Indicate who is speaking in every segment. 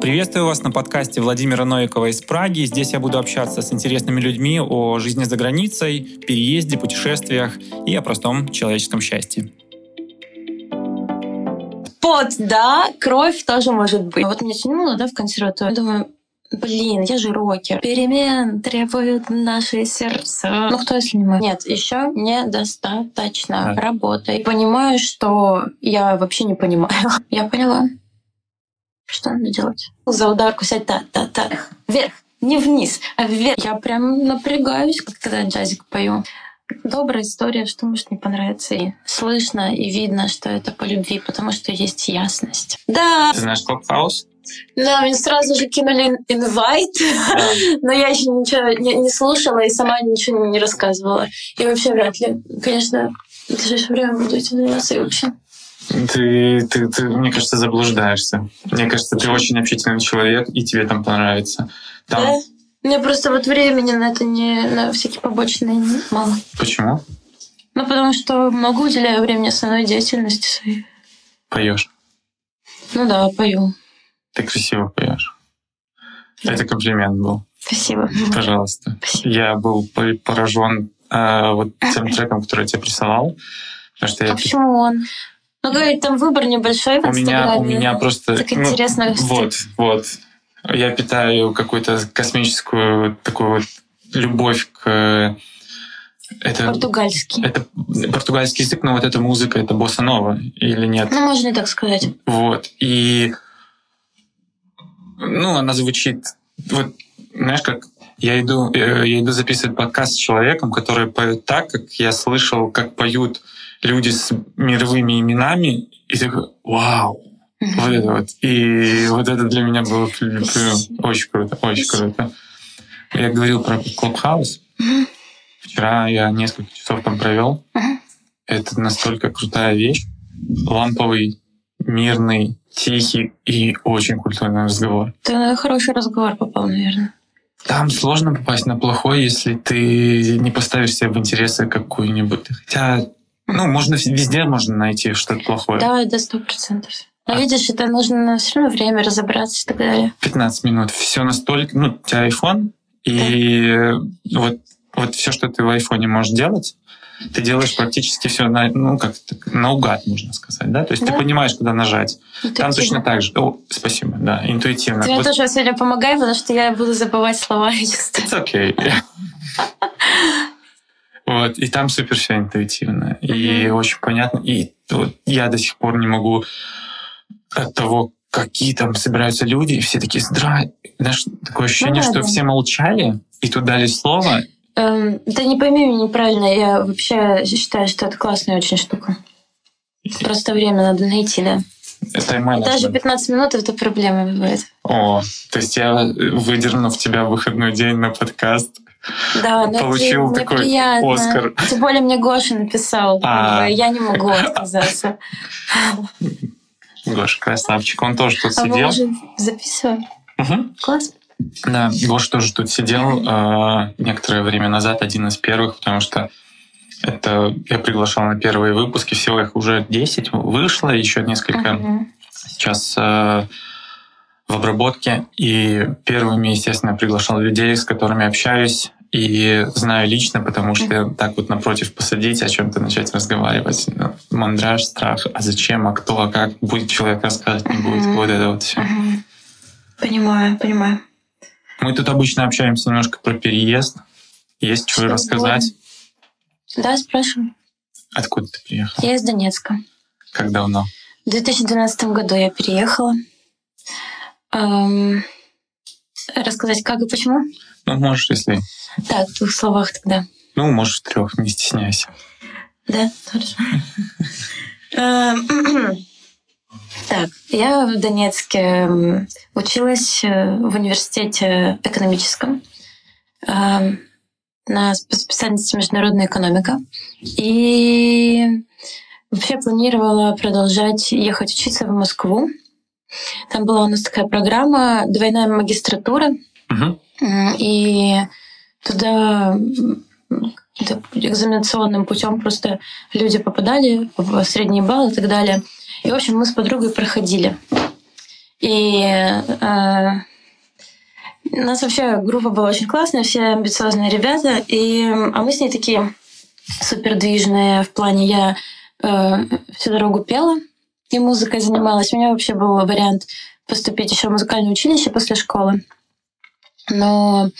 Speaker 1: Приветствую вас на подкасте Владимира Новикова из Праги. Здесь я буду общаться с интересными людьми о жизни за границей, переезде, путешествиях и о простом человеческом счастье.
Speaker 2: Пот, да, кровь тоже может быть. Вот меня тянуло, да, в консерваторию. Думаю, Блин, я же рокер. Перемен требуют наши сердца. Ну кто, если не мы? Нет, еще недостаточно а. работы. Понимаю, что я вообще не понимаю. Я поняла. Что надо делать? За ударку сядь, та, та, та. Вверх, не вниз, а вверх. Я прям напрягаюсь, когда джазик пою. Добрая история, что может не понравиться. И слышно и видно, что это по любви, потому что есть ясность. Да.
Speaker 1: Ты знаешь Клабхаус?
Speaker 2: Да, мне сразу же кинули инвайт, но я еще ничего не, не слушала и сама ничего не рассказывала. И вообще вряд ли, конечно, в ближайшее время буду этим заниматься и вообще.
Speaker 1: Ты, ты, ты, мне кажется, заблуждаешься. Мне кажется, ты очень общительный человек, и тебе там понравится. Там...
Speaker 2: Да? Мне просто вот времени на это не на всякие побочные мало.
Speaker 1: Почему?
Speaker 2: Ну, потому что много уделяю времени основной деятельности своей.
Speaker 1: Поешь?
Speaker 2: Ну да, пою.
Speaker 1: Ты красиво поешь. Да. Это комплимент был.
Speaker 2: Спасибо.
Speaker 1: Пожалуйста. Спасибо. Я был поражен э, вот тем треком, который я тебе присылал.
Speaker 2: Потому что а я... почему он? Ну, говорит, там выбор небольшой в
Speaker 1: у меня, у меня просто...
Speaker 2: Так ну, интересно.
Speaker 1: Вот, вот. Я питаю какую-то космическую такую вот любовь к...
Speaker 2: Это, португальский.
Speaker 1: Это португальский язык, но вот эта музыка, это босса-нова или нет?
Speaker 2: Ну, можно и так сказать.
Speaker 1: Вот. И ну, она звучит, вот, знаешь, как я иду, э, я иду записывать подкаст с человеком, который поет так, как я слышал, как поют люди с мировыми именами, и такой, вау, вот это вот. И вот это для меня было очень круто, очень круто. Я говорил про Clubhouse. Вчера я несколько часов там провел. Это настолько крутая вещь. Ламповый, мирный, тихий и очень культурный разговор.
Speaker 2: Ты на хороший разговор попал, наверное.
Speaker 1: Там сложно попасть на плохой, если ты не поставишь себе в интересы какую-нибудь. Хотя, ну, можно везде можно найти что-то плохое.
Speaker 2: Да, да, сто процентов. Но а... видишь, это нужно все равно время разобраться и так далее.
Speaker 1: 15 минут. Все настолько... Ну, у тебя iPhone, и да. вот, вот все, что ты в айфоне можешь делать, ты делаешь практически все на, ну, как наугад, можно сказать, да? То есть да. ты понимаешь, куда нажать. Там точно так же. О, спасибо, да, интуитивно.
Speaker 2: Ты мне вот. тоже сегодня помогай, потому что я буду забывать слова.
Speaker 1: It's okay. Вот, и там супер все интуитивно. И очень понятно. И вот я до сих пор не могу от того, какие там собираются люди, и все такие, здра... Знаешь, такое ощущение, ну, что да. все молчали, и тут дали слово,
Speaker 2: Эм, да не пойми меня неправильно, я вообще считаю, что это классная очень штука. Просто время надо найти, да.
Speaker 1: Это
Speaker 2: Даже 15 минут это проблема бывает.
Speaker 1: О, то есть я, выдернув тебя в выходной день на подкаст,
Speaker 2: да,
Speaker 1: получил такой
Speaker 2: приятно.
Speaker 1: Оскар.
Speaker 2: Тем более мне Гоша написал. А. Я не могу отказаться.
Speaker 1: Гоша, красавчик. Он тоже тут а сидел.
Speaker 2: Мы уже записываем.
Speaker 1: Угу.
Speaker 2: Класс.
Speaker 1: Да, Гош тоже тут сидел э, некоторое время назад, один из первых, потому что это я приглашал на первые выпуски, всего их уже 10 вышло, еще несколько uh-huh. сейчас э, в обработке. И первыми, естественно, я приглашал людей, с которыми общаюсь и знаю лично, потому что так вот напротив посадить, о чем-то начать разговаривать. Ну, мандраж, страх, а зачем, а кто, а как, будет человек рассказывать, не будет, uh-huh. вот это вот все. Uh-huh.
Speaker 2: Понимаю, понимаю.
Speaker 1: Мы тут обычно общаемся немножко про переезд. Есть что, что рассказать?
Speaker 2: Да, спрашивай.
Speaker 1: Откуда ты приехала?
Speaker 2: Я из Донецка.
Speaker 1: Как давно?
Speaker 2: В 2012 году я переехала. Эм, рассказать, как и почему?
Speaker 1: Ну, можешь, если...
Speaker 2: Так, в двух словах тогда.
Speaker 1: Ну, можешь в трех, не стесняйся.
Speaker 2: Да, хорошо. Так, я в Донецке училась э, в университете экономическом на специальности международная экономика. И вообще планировала продолжать ехать учиться в Москву. Там была у нас такая программа «Двойная магистратура».
Speaker 1: Угу.
Speaker 2: И туда экзаменационным путем просто люди попадали в средний балл и так далее. И, в общем, мы с подругой проходили. И э, у нас вообще группа была очень классная, все амбициозные ребята, и, а мы с ней такие супердвижные в плане я э, всю дорогу пела и музыкой занималась. У меня вообще был вариант поступить еще в музыкальное училище после школы. Но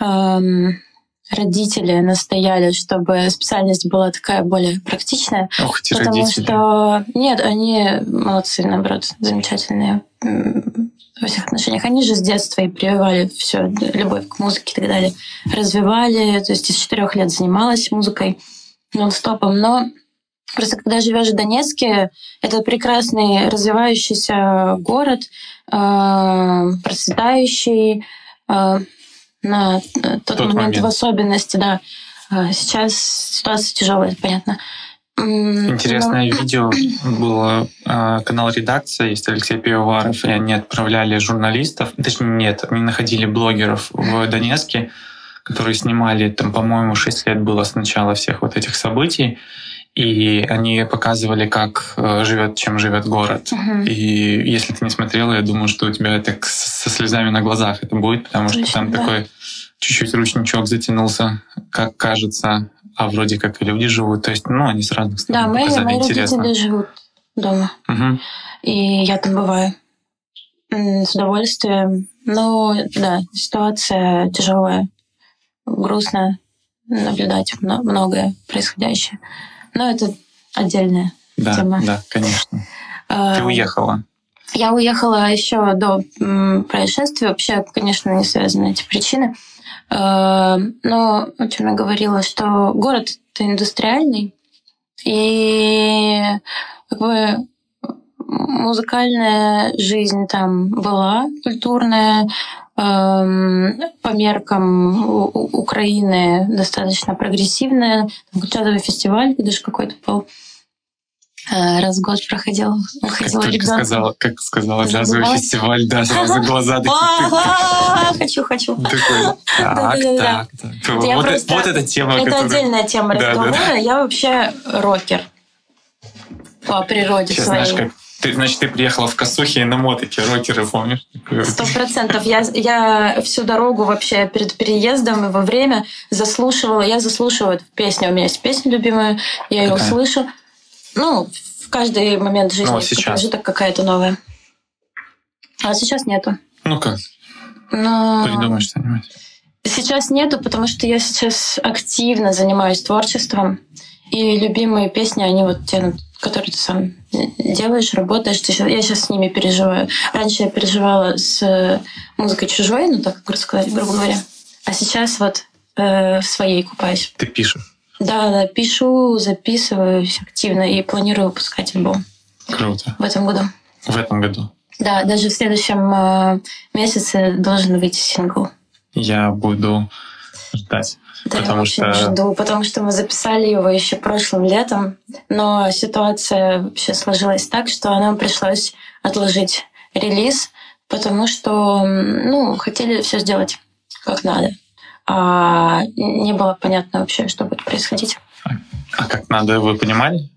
Speaker 2: эм, родители настояли, чтобы специальность была такая более практичная.
Speaker 1: Ох, эти
Speaker 2: потому
Speaker 1: родители.
Speaker 2: что нет, они молодцы, наоборот, замечательные во всех отношениях. Они же с детства и прививали все, любовь к музыке и так далее. Развивали, то есть с четырех лет занималась музыкой нон-стопом. Но просто когда живешь в Донецке, это прекрасный развивающийся город, э, процветающий, э, на тот,
Speaker 1: Тот
Speaker 2: момент,
Speaker 1: момент.
Speaker 2: в особенности, да. А Сейчас ситуация тяжелая, понятно.
Speaker 1: Интересное видео было, э, канал «Редакция», есть Алексей Пивоваров, и они отправляли журналистов, точнее нет, они находили блогеров в Донецке, которые снимали, там, по-моему, 6 лет было с начала всех вот этих событий, и они показывали, как э, живет, чем живет город.
Speaker 2: Мгм.
Speaker 1: И если ты не смотрела, я думаю, что у тебя с- со слезами на глазах это будет, потому что
Speaker 2: Точно,
Speaker 1: там
Speaker 2: да.
Speaker 1: такой чуть-чуть ручничок затянулся, как кажется, а вроде как и люди живут. То есть, ну, они с разных
Speaker 2: Да,
Speaker 1: сторон
Speaker 2: мои,
Speaker 1: показали
Speaker 2: мои
Speaker 1: интересно.
Speaker 2: родители живут дома,
Speaker 1: Мгм.
Speaker 2: и я там бываю с удовольствием. Но да, ситуация тяжелая, грустно наблюдать мно- многое происходящее. Но это отдельная
Speaker 1: Да,
Speaker 2: тема.
Speaker 1: да, конечно. Ты уехала.
Speaker 2: Я уехала еще до происшествия. Вообще, конечно, не связаны эти причины. Э, Но о чем я говорила, что город это индустриальный, и как бы музыкальная жизнь там была, культурная, эм, по меркам Украины достаточно прогрессивная. Джазовый фестиваль даже какой-то был. Э, Раз в год проходил.
Speaker 1: Как
Speaker 2: Ходила
Speaker 1: только
Speaker 2: ребенком.
Speaker 1: сказала, как сказала джазовый фестиваль, да, сразу глаза такие.
Speaker 2: Хочу, хочу.
Speaker 1: Так, так, так. Вот эта тема,
Speaker 2: Это отдельная тема разговора. Я вообще рокер по природе
Speaker 1: Сейчас знаешь,
Speaker 2: своей.
Speaker 1: как... Ты, значит, ты приехала в Косухе и на мотике, рокеры, помнишь?
Speaker 2: Сто процентов. Я, я всю дорогу вообще перед переездом и во время заслушивала. Я заслушиваю эту песню. У меня есть песня любимая. Я ее
Speaker 1: Какая?
Speaker 2: слышу. Ну, в каждый момент жизни.
Speaker 1: Ну, вот сейчас.
Speaker 2: Же так какая-то новая. А сейчас нету.
Speaker 1: Ну-ка,
Speaker 2: Но
Speaker 1: придумай что-нибудь.
Speaker 2: сейчас нету, потому что я сейчас активно занимаюсь творчеством. И любимые песни, они вот те, которые ты сам делаешь, работаешь. Ты я сейчас с ними переживаю. Раньше я переживала с э, музыкой чужой, ну так грубо сказать, грубо говоря. А сейчас вот э, в своей купаюсь.
Speaker 1: Ты пишешь.
Speaker 2: Да, да, пишу, записываюсь активно и планирую выпускать альбом
Speaker 1: Круто.
Speaker 2: в этом году.
Speaker 1: В этом году.
Speaker 2: Да, даже в следующем э, месяце должен выйти сингл.
Speaker 1: Я буду ждать.
Speaker 2: Да,
Speaker 1: Потому
Speaker 2: я очень
Speaker 1: что-
Speaker 2: жду, потому что мы записали его еще прошлым летом, но ситуация вообще сложилась так, что нам пришлось отложить релиз, потому что, ну, хотели все сделать как надо, а не было понятно вообще, что будет происходить.
Speaker 1: А как надо, вы понимали?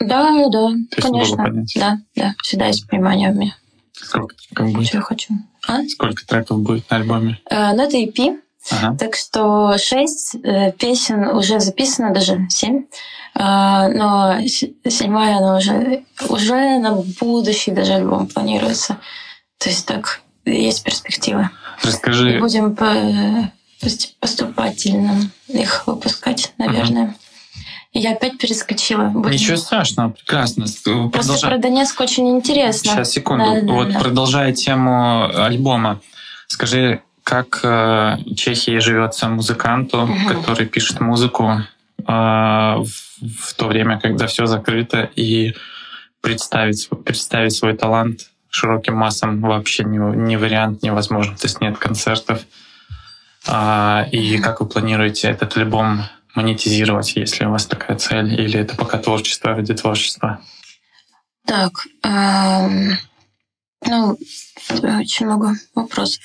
Speaker 2: Да, да,
Speaker 1: То
Speaker 2: конечно. Да, да, всегда есть понимание у меня,
Speaker 1: Сколько треков будет?
Speaker 2: что я хочу. А?
Speaker 1: Сколько треков будет на альбоме?
Speaker 2: Э, Ну, это EP,
Speaker 1: Ага.
Speaker 2: Так что шесть э, песен уже записано, даже семь. А, но седьмая, она уже, уже на будущий даже альбом планируется. То есть так, есть перспективы. И
Speaker 1: Расскажи,
Speaker 2: будем по- пост- поступательно их выпускать, наверное. И Я опять перескочила. Будем-
Speaker 1: ничего страшного, прекрасно.
Speaker 2: Просто
Speaker 1: Продолжай.
Speaker 2: про Донецк очень интересно.
Speaker 1: Сейчас, секунду.
Speaker 2: Да, да,
Speaker 1: вот
Speaker 2: да.
Speaker 1: продолжая тему альбома, скажи, как э, Чехии живется музыканту,
Speaker 2: Мгм.
Speaker 1: который пишет музыку э, в, в то время, когда все закрыто, и представить, представить свой талант широким массам вообще не, не вариант, невозможно. То есть нет концертов. А, и как вы планируете этот альбом монетизировать, если у вас такая цель, или это пока творчество ради творчества?
Speaker 2: Так, эм, Ну, очень много вопросов.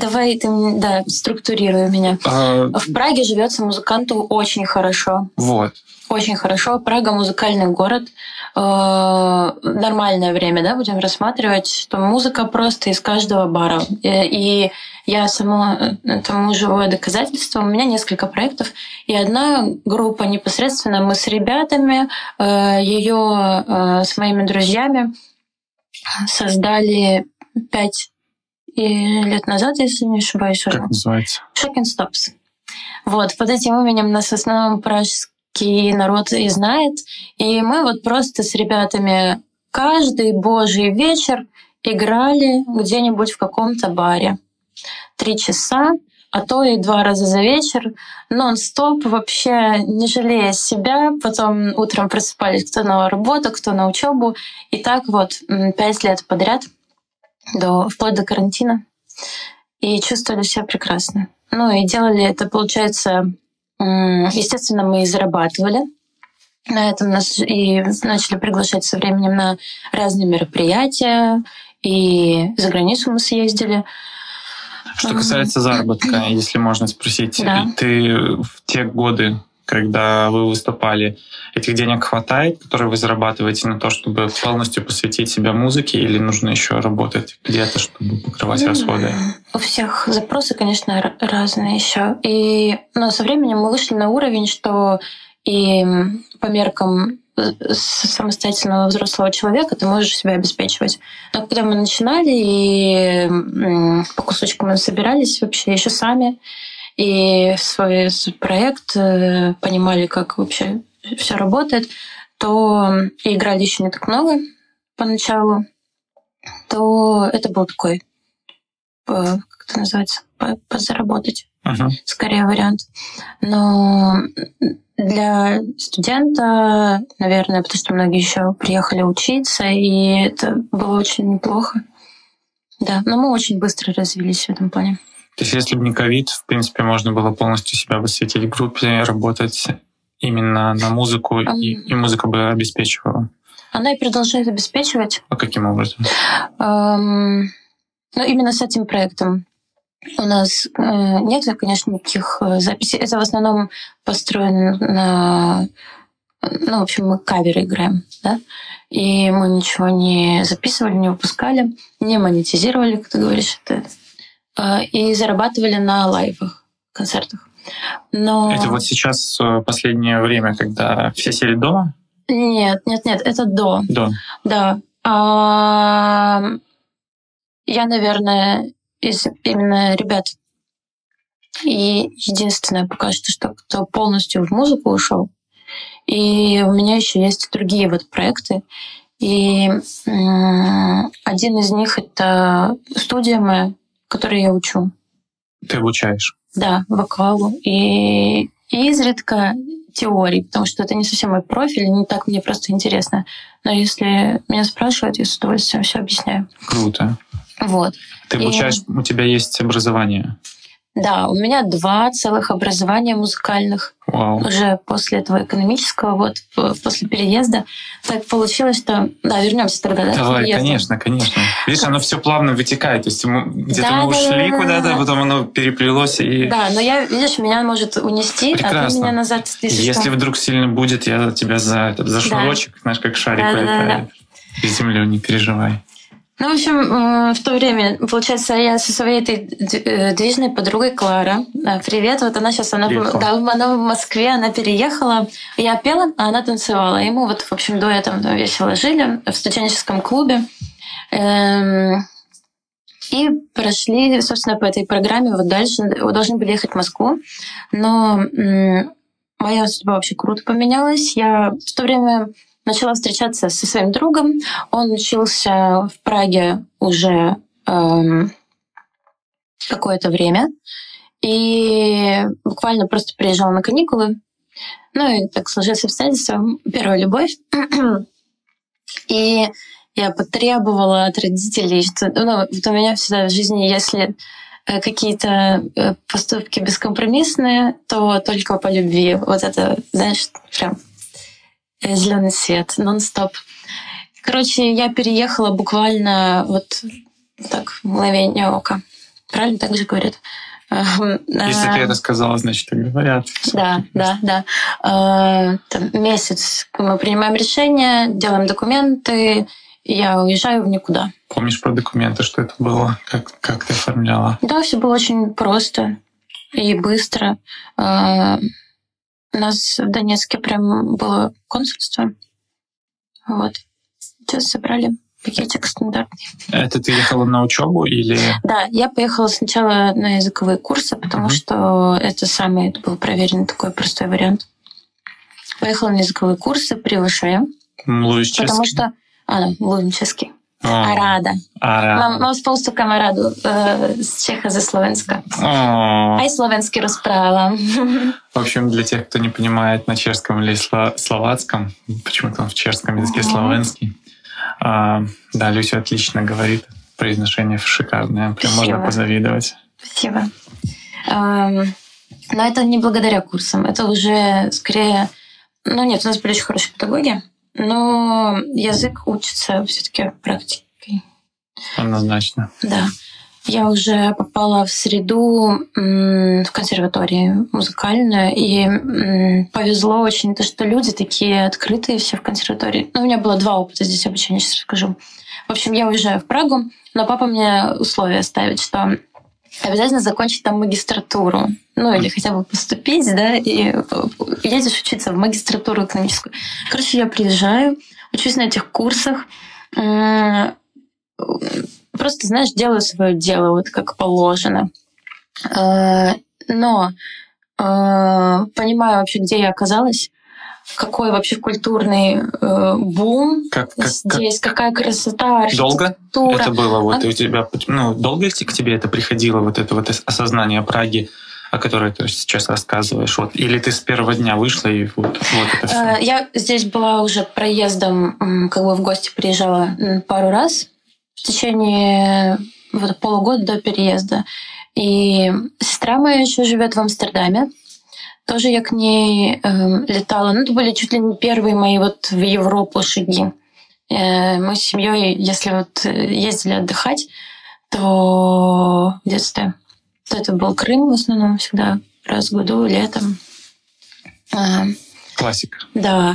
Speaker 2: Давай ты, да, структурируй меня. А... В Праге живется музыканту очень хорошо.
Speaker 1: Вот.
Speaker 2: Очень хорошо. Прага музыкальный город. Э, нормальное время, да, будем рассматривать, что музыка просто из каждого бара. Э, и я само э, тому живое доказательство. У меня несколько проектов, и одна группа непосредственно мы с ребятами, ее с моими друзьями создали пять лет назад, если не ошибаюсь.
Speaker 1: Как называется?
Speaker 2: Shocking Stops. Вот, под этим именем нас в основном пражский народ и знает. И мы вот просто с ребятами каждый божий вечер играли где-нибудь в каком-то баре. Три часа, а то и два раза за вечер, нон-стоп, вообще не жалея себя. Потом утром просыпались кто на работу, кто на учебу. И так вот пять лет подряд, до, вплоть до карантина. И чувствовали себя прекрасно. Ну и делали это, получается, Естественно, мы и зарабатывали на этом нас и начали приглашать со временем на разные мероприятия, и за границу мы съездили.
Speaker 1: Что касается заработка, если можно спросить, да. ты в те годы, когда вы выступали, этих денег хватает, которые вы зарабатываете на то, чтобы полностью посвятить себя музыке, или нужно еще работать где-то, чтобы покрывать расходы?
Speaker 2: У всех запросы, конечно, разные еще. И но со временем мы вышли на уровень, что и по меркам самостоятельного взрослого человека ты можешь себя обеспечивать. Но когда мы начинали и по кусочкам мы собирались вообще еще сами, и свой проект э, понимали, как вообще все работает, то и играли еще не так много поначалу, то это был такой, как это называется, позаработать. Uh-huh. Скорее вариант. Но для студента, наверное, потому что многие еще приехали учиться, и это было очень неплохо. Да, но мы очень быстро развились в этом плане.
Speaker 1: То есть если бы не ковид, в принципе, можно было полностью себя посвятить группе, работать именно на музыку, um, и, и музыка бы обеспечивала.
Speaker 2: Она и продолжает обеспечивать.
Speaker 1: А каким образом?
Speaker 2: Um, ну, именно с этим проектом. У нас э, нет, конечно, никаких э, записей. Это в основном построено на... Ну, в общем, мы каверы играем, да? И мы ничего не записывали, не выпускали, не монетизировали, как ты говоришь. Это Э, и зарабатывали на лайвах, концертах. Но...
Speaker 1: Это вот сейчас последнее время, когда все сели дома?
Speaker 2: Нет, нет, нет, это до.
Speaker 1: До.
Speaker 2: Да. А, я, наверное, из именно ребят и единственное пока что, что кто полностью в музыку ушел. И у меня еще есть другие вот проекты. И один из них это студия моя, которые я учу.
Speaker 1: Ты обучаешь?
Speaker 2: Да, вокалу. И, и изредка теории, потому что это не совсем мой профиль, не так мне просто интересно. Но если меня спрашивают, я с удовольствием все объясняю.
Speaker 1: Круто.
Speaker 2: Вот.
Speaker 1: Ты обучаешь, и... у тебя есть образование?
Speaker 2: Да, у меня два целых образования музыкальных.
Speaker 1: Вау.
Speaker 2: Уже после этого экономического, вот после переезда. Так получилось, что... Да, вернемся тогда, да?
Speaker 1: Давай, конечно, конечно. Видишь, оно все плавно вытекает. То есть где-то да, мы ушли да, куда-то, да. потом оно переплелось и...
Speaker 2: Да, но я, видишь, меня может унести, Прекрасно. а ты меня назад...
Speaker 1: Если вдруг сильно будет, я тебя за, этот, за шнурочек, да. знаешь, как шарик да, да, да, да. землю, не переживай.
Speaker 2: Ну, в общем, э, в то время, получается, я со своей этой э, движной подругой Клара. Э, привет, вот она сейчас, она, да, она в Москве, она переехала. Я пела, а она танцевала. И мы вот, в общем, до этого весело жили в студенческом клубе. Эм, и прошли, собственно, по этой программе вот дальше. Должны были ехать в Москву. Но моя судьба вообще круто поменялась. Я в то время начала встречаться со своим другом. Он учился в Праге уже эм, какое-то время. И буквально просто приезжал на каникулы. Ну и так сложилось обстоятельства. Первая любовь. и я потребовала от родителей, что ну, вот у меня всегда в жизни, если э, какие-то э, поступки бескомпромиссные, то только по любви. Вот это, знаешь, прям зеленый свет, нон-стоп. Короче, я переехала буквально вот так, мгновение ока. Правильно так же говорят?
Speaker 1: Если ты это сказала, значит, так говорят.
Speaker 2: Да, да, да. Там месяц мы принимаем решение, делаем документы, и я уезжаю в никуда.
Speaker 1: Помнишь про документы, что это было? Как, как ты оформляла?
Speaker 2: Да, все было очень просто и быстро. У нас в Донецке прям было консульство. Вот. Сейчас собрали пакетик стандартный.
Speaker 1: Это ты ехала на учебу или?
Speaker 2: Да, я поехала сначала на языковые курсы, потому uh-huh. что это самый это был проверенный такой простой вариант. Поехала на языковые курсы при ВШЭ. Потому что... А, да, млуем rada. Mám, mám spoustu kamarádů uh, z Čech a ze Slovenska.
Speaker 1: О.
Speaker 2: А и словенский розпrávam.
Speaker 1: В общем, для тех, кто не понимает на чешском или сло- словацком, почему-то он в чешском языке словенский, а, да, Люся отлично говорит, произношение шикарное, прям
Speaker 2: Спасибо.
Speaker 1: можно позавидовать.
Speaker 2: Спасибо. Эм, но это не благодаря курсам, это уже скорее... Ну нет, у нас были очень хорошие педагоги, но язык учится все-таки практикой.
Speaker 1: Однозначно.
Speaker 2: Да. Я уже попала в среду в консерватории музыкальную, и повезло очень то, что люди такие открытые все в консерватории. Ну, у меня было два опыта здесь обучения, сейчас расскажу. В общем, я уезжаю в Прагу, но папа мне условия ставит, что обязательно закончить там магистратуру. Ну, или хотя бы поступить, да, и едешь учиться в магистратуру экономическую. Короче, я приезжаю, учусь на этих курсах, просто, знаешь, делаю свое дело, вот как положено. Э, Но э, понимаю вообще, где я оказалась, какой вообще культурный э, бум
Speaker 1: Как, как, как
Speaker 2: здесь, какая красота,
Speaker 1: долго это было? Вот
Speaker 2: А-
Speaker 1: у тебя, ну, долго к тебе это приходило, вот это вот осознание Праги, о которой ты сейчас рассказываешь? Вот, или ты с первого дня вышла и вот, вот это все?
Speaker 2: Э, Я здесь была уже проездом, как бы в гости приезжала пару раз в течение вот, полугода до переезда. И сестра моя еще живет в Амстердаме. Тоже я к ней эм, летала. Ну, это были чуть ли не первые мои вот в Европу шаги. Э, мы с семьей, если вот э, ездили отдыхать, то в детстве, то это был Крым в основном всегда раз в году, летом. А,
Speaker 1: Классика.
Speaker 2: да.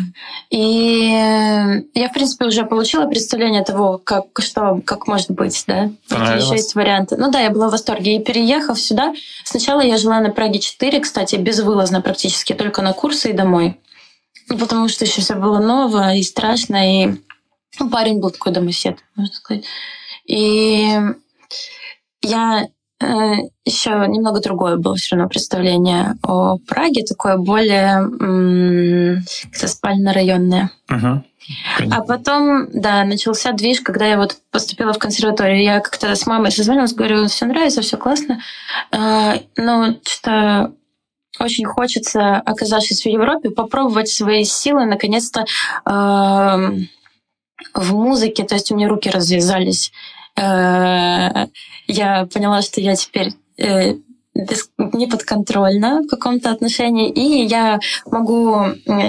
Speaker 2: И э, я, в принципе, уже получила представление того, как, что, как может быть, да. Какие еще есть варианты. Ну да, я была в восторге. И переехав сюда, сначала я жила на Праге 4, кстати, безвылазно практически, только на курсы и домой. Ну, потому что еще все было ново и страшно, и ну, парень был такой домосед, можно сказать. И я еще немного другое было все равно представление о Праге, такое более спально-районное. А потом, да, начался движ, когда я вот поступила в консерваторию. Я как-то с мамой созвонилась, говорю, все нравится, все классно. А, Но что очень хочется, оказавшись в Европе, попробовать свои силы, наконец-то, эм, в музыке. То есть у меня руки развязались. Э, Я поняла, что я теперь э, без- неподконтрольна в каком-то отношении, и я могу,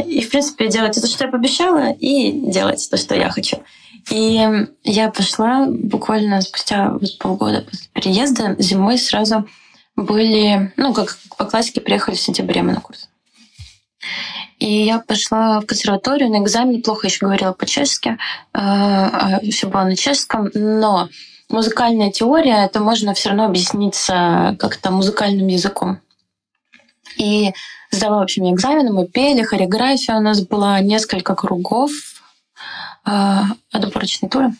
Speaker 2: и в принципе, делать то, что я пообещала, и делать то, что я хочу. И я пошла буквально спустя вот полгода после переезда, зимой сразу были, ну, как по классике, приехали в сентябре мы на курс. И я пошла в консерваторию на экзамен, плохо еще говорила по-чешски, все было на чешском, но музыкальная теория, это можно все равно объяснить с как-то музыкальным языком. И сдала, в общем, экзамен, мы пели, хореография у нас была, несколько кругов, э, отборочные туры.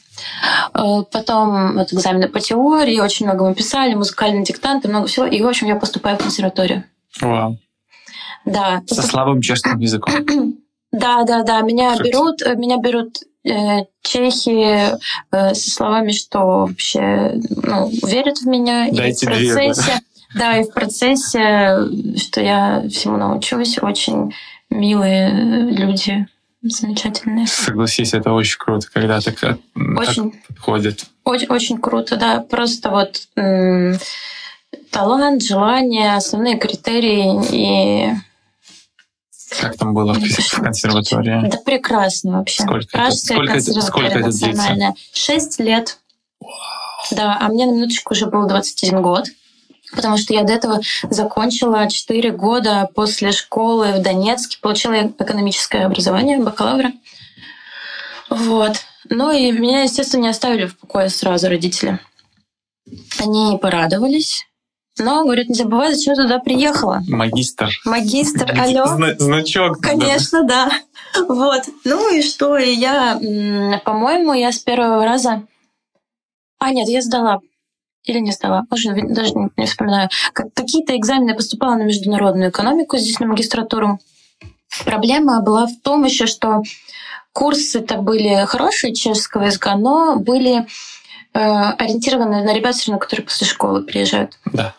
Speaker 2: Э, Потом вот экзамены по теории, очень много мы писали, музыкальные диктанты, много всего. И, в общем, я поступаю в консерваторию.
Speaker 1: Вау.
Speaker 2: Да,
Speaker 1: Со слабым чешским языком.
Speaker 2: да, да, да. Меня
Speaker 1: Хорошо.
Speaker 2: берут, э, меня берут э, чехи э, со словами, что вообще ну, верят в меня. и
Speaker 1: Дайте
Speaker 2: в
Speaker 1: две, да.
Speaker 2: процессе, да, и в процессе, что я всему научусь. Очень милые люди, замечательные.
Speaker 1: Согласись, это очень круто, когда так, э, так
Speaker 2: Очень,
Speaker 1: подходит.
Speaker 2: очень, очень круто, да. Просто вот м, талант, желание, основные критерии и
Speaker 1: Как там было в, в консерватории?
Speaker 2: Да прекрасно вообще.
Speaker 1: Сколько, это,
Speaker 2: Пражская
Speaker 1: сколько, это,
Speaker 2: консерватория
Speaker 1: сколько это длится?
Speaker 2: Шесть лет. Да, а мне на минуточку уже был 21 год. Потому что я до этого закончила 4 года после школы в Донецке, получила экономическое образование, бакалавра. Вот. Ну и меня, естественно, не оставили в покое сразу родители. Они порадовались. Но, говорят, не забывай, зачем туда приехала.
Speaker 1: Магистр.
Speaker 2: Магистр, алло.
Speaker 1: Зна- значок.
Speaker 2: Конечно, да. Вот. Ну и что? И я, по-моему, я с первого раза... А, нет, я сдала. Или не сдала. Уже даже не, не вспоминаю. Как- Какие-то экзамены я поступала на международную экономику здесь на магистратуру. Проблема была в том еще, что курсы-то были хорошие чешского языка, но были э, ориентированы на ребят, все равно, которые после школы приезжают.
Speaker 1: Да.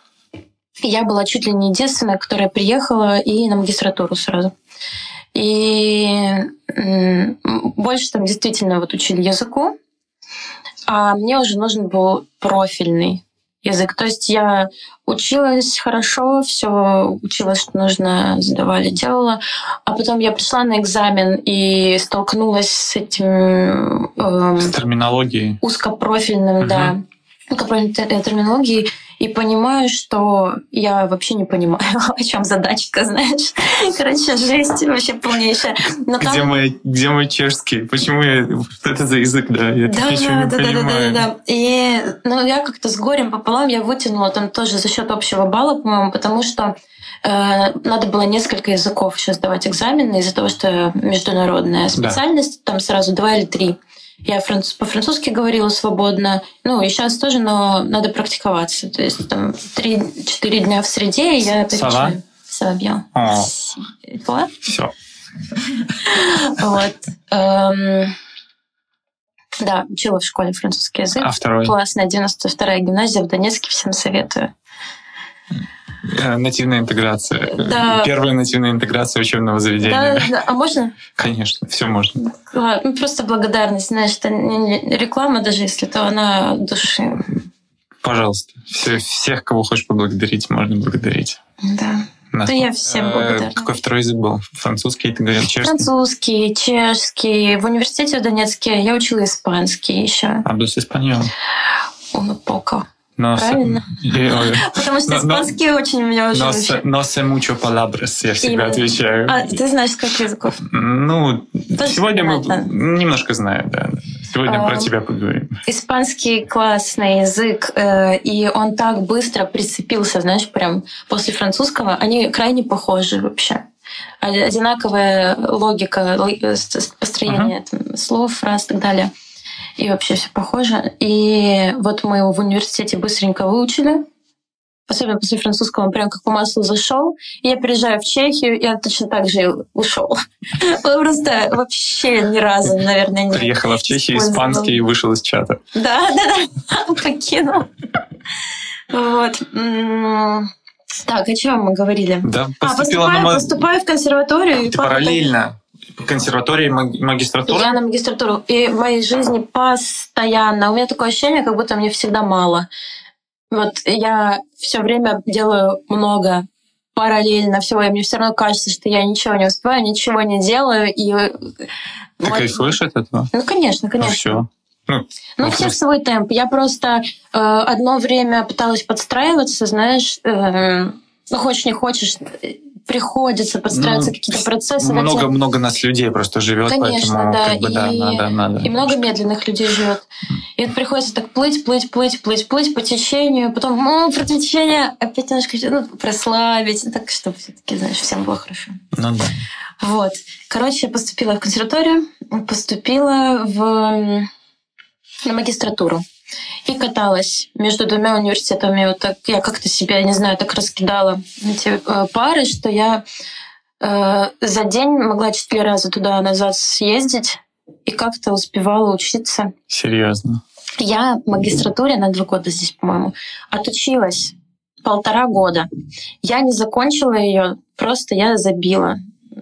Speaker 2: Я была чуть ли не единственная, которая приехала и на магистратуру сразу. И больше там действительно вот учили языку, а мне уже нужен был профильный язык. То есть я училась хорошо, все училась, что нужно, сдавали, делала. А потом я пришла на экзамен и столкнулась с этим эм,
Speaker 1: С терминологией.
Speaker 2: узкопрофильным,
Speaker 1: Мгм.
Speaker 2: да, узкопрофильной тер- терминологией, и понимаю, что я вообще не понимаю, о чем задачка, знаешь. Короче, жесть вообще полнейшая. Но там-
Speaker 1: Где мой, где мой чешский? Почему я... Что это за язык, да? Я
Speaker 2: Да,
Speaker 1: ничего
Speaker 2: да,
Speaker 1: не
Speaker 2: да, да, да, да,
Speaker 1: понимаю.
Speaker 2: да. И ну, я как-то с горем пополам я вытянула там тоже за счет общего балла, по-моему, потому что э, надо было несколько языков еще сдавать экзамены из-за того, что международная специальность, там сразу два или три. Я франц- по-французски говорила свободно, ну и сейчас тоже, но надо практиковаться. То есть там 3-4 дня в среде, я bien.
Speaker 1: О,
Speaker 2: Et toi?
Speaker 1: все.
Speaker 2: Вот. Эм, Да, учила в школе французский язык.
Speaker 1: А второй?
Speaker 2: Классная 92-я гимназия в Донецке, всем советую.
Speaker 1: Э, Нативная интеграция.
Speaker 2: Да.
Speaker 1: Первая нативная интеграция учебного заведения.
Speaker 2: Да, да, а можно?
Speaker 1: Конечно, все можно.
Speaker 2: Ладно, ну, просто благодарность, знаешь, это не- реклама даже, если то она души.
Speaker 1: Пожалуйста. Все, всех, кого хочешь поблагодарить, можно благодарить.
Speaker 2: Да.
Speaker 1: На-
Speaker 2: Да я всем
Speaker 1: Э,
Speaker 2: благодарна.
Speaker 1: Какой второй язык был? Французский, ты говорил, чешский?
Speaker 2: Французский, чешский. В университете в Донецке я учила испанский еще.
Speaker 1: Абдус испаньол.
Speaker 2: Он поко.
Speaker 1: Но с-
Speaker 2: Правильно. Потому что испанский очень меня уже...
Speaker 1: Но sé mucho palabras, я всегда отвечаю.
Speaker 2: А, ты знаешь, сколько языков?
Speaker 1: Ну, сегодня мы немножко знаю, да. Сегодня
Speaker 2: А,
Speaker 1: про тебя поговорим.
Speaker 2: Испанский классный язык, э, и он так быстро прицепился, знаешь, прям после французского. Они крайне похожи вообще. Од- Одинаковая логика, лог- с- с- построение там, слов, фраз и так далее. И вообще все похоже. И вот мы его в университете быстренько выучили. Особенно после французского он прям как по маслу зашел. И я приезжаю в Чехию, и он точно так же ушел. Он просто вообще ни разу, наверное, не
Speaker 1: Приехала в Чехию, испанский и вышел из чата.
Speaker 2: Да, да, да, покинул. Вот. М, Так, о чем мы говорили?
Speaker 1: Да,
Speaker 2: А,
Speaker 1: поступила
Speaker 2: поступаю,
Speaker 1: на
Speaker 2: поступаю в консерваторию. и
Speaker 1: Ты параллельно консерватории маг-
Speaker 2: так-
Speaker 1: магистратура?
Speaker 2: Я на магистратуру. И в моей жизни постоянно. У меня такое ощущение, как будто мне всегда мало. Вот я все время делаю много параллельно всего, и мне все равно кажется, что я ничего не успеваю, ничего не делаю. И...
Speaker 1: Ты
Speaker 2: вот-
Speaker 1: кайфуешь от этого?
Speaker 2: Ну, конечно,
Speaker 1: Ну
Speaker 2: конечно.
Speaker 1: все. Ну,
Speaker 2: Ну,
Speaker 1: Ну,
Speaker 2: у всех
Speaker 1: просто-
Speaker 2: свой темп. Я просто э, одно время пыталась подстраиваться, знаешь, э, ну, хочешь не хочешь, приходится подстраиваться
Speaker 1: Ну,
Speaker 2: какие-то процессы. хотя-
Speaker 1: много-много нас людей просто живет,
Speaker 2: Конечно,
Speaker 1: поэтому
Speaker 2: да,
Speaker 1: как бы да,
Speaker 2: и-
Speaker 1: надо, надо.
Speaker 2: И много медленных людей живет. И вот приходится так плыть, плыть, плыть, плыть, плыть по течению, потом ну, про течение опять немножко ну, прослабить, ну, так, чтобы все-таки, знаешь, всем было хорошо.
Speaker 1: Ну да.
Speaker 2: Вот. Короче, я поступила в консерваторию, поступила в, на магистратуру. И каталась между двумя университетами. Вот так я как-то себя, не знаю, так раскидала эти пары, что я э, за день могла четыре раза туда-назад съездить и как-то успевала учиться.
Speaker 1: Серьезно.
Speaker 2: Я в магистратуре на два года здесь, по-моему, отучилась полтора года. Я не закончила ее, просто я забила.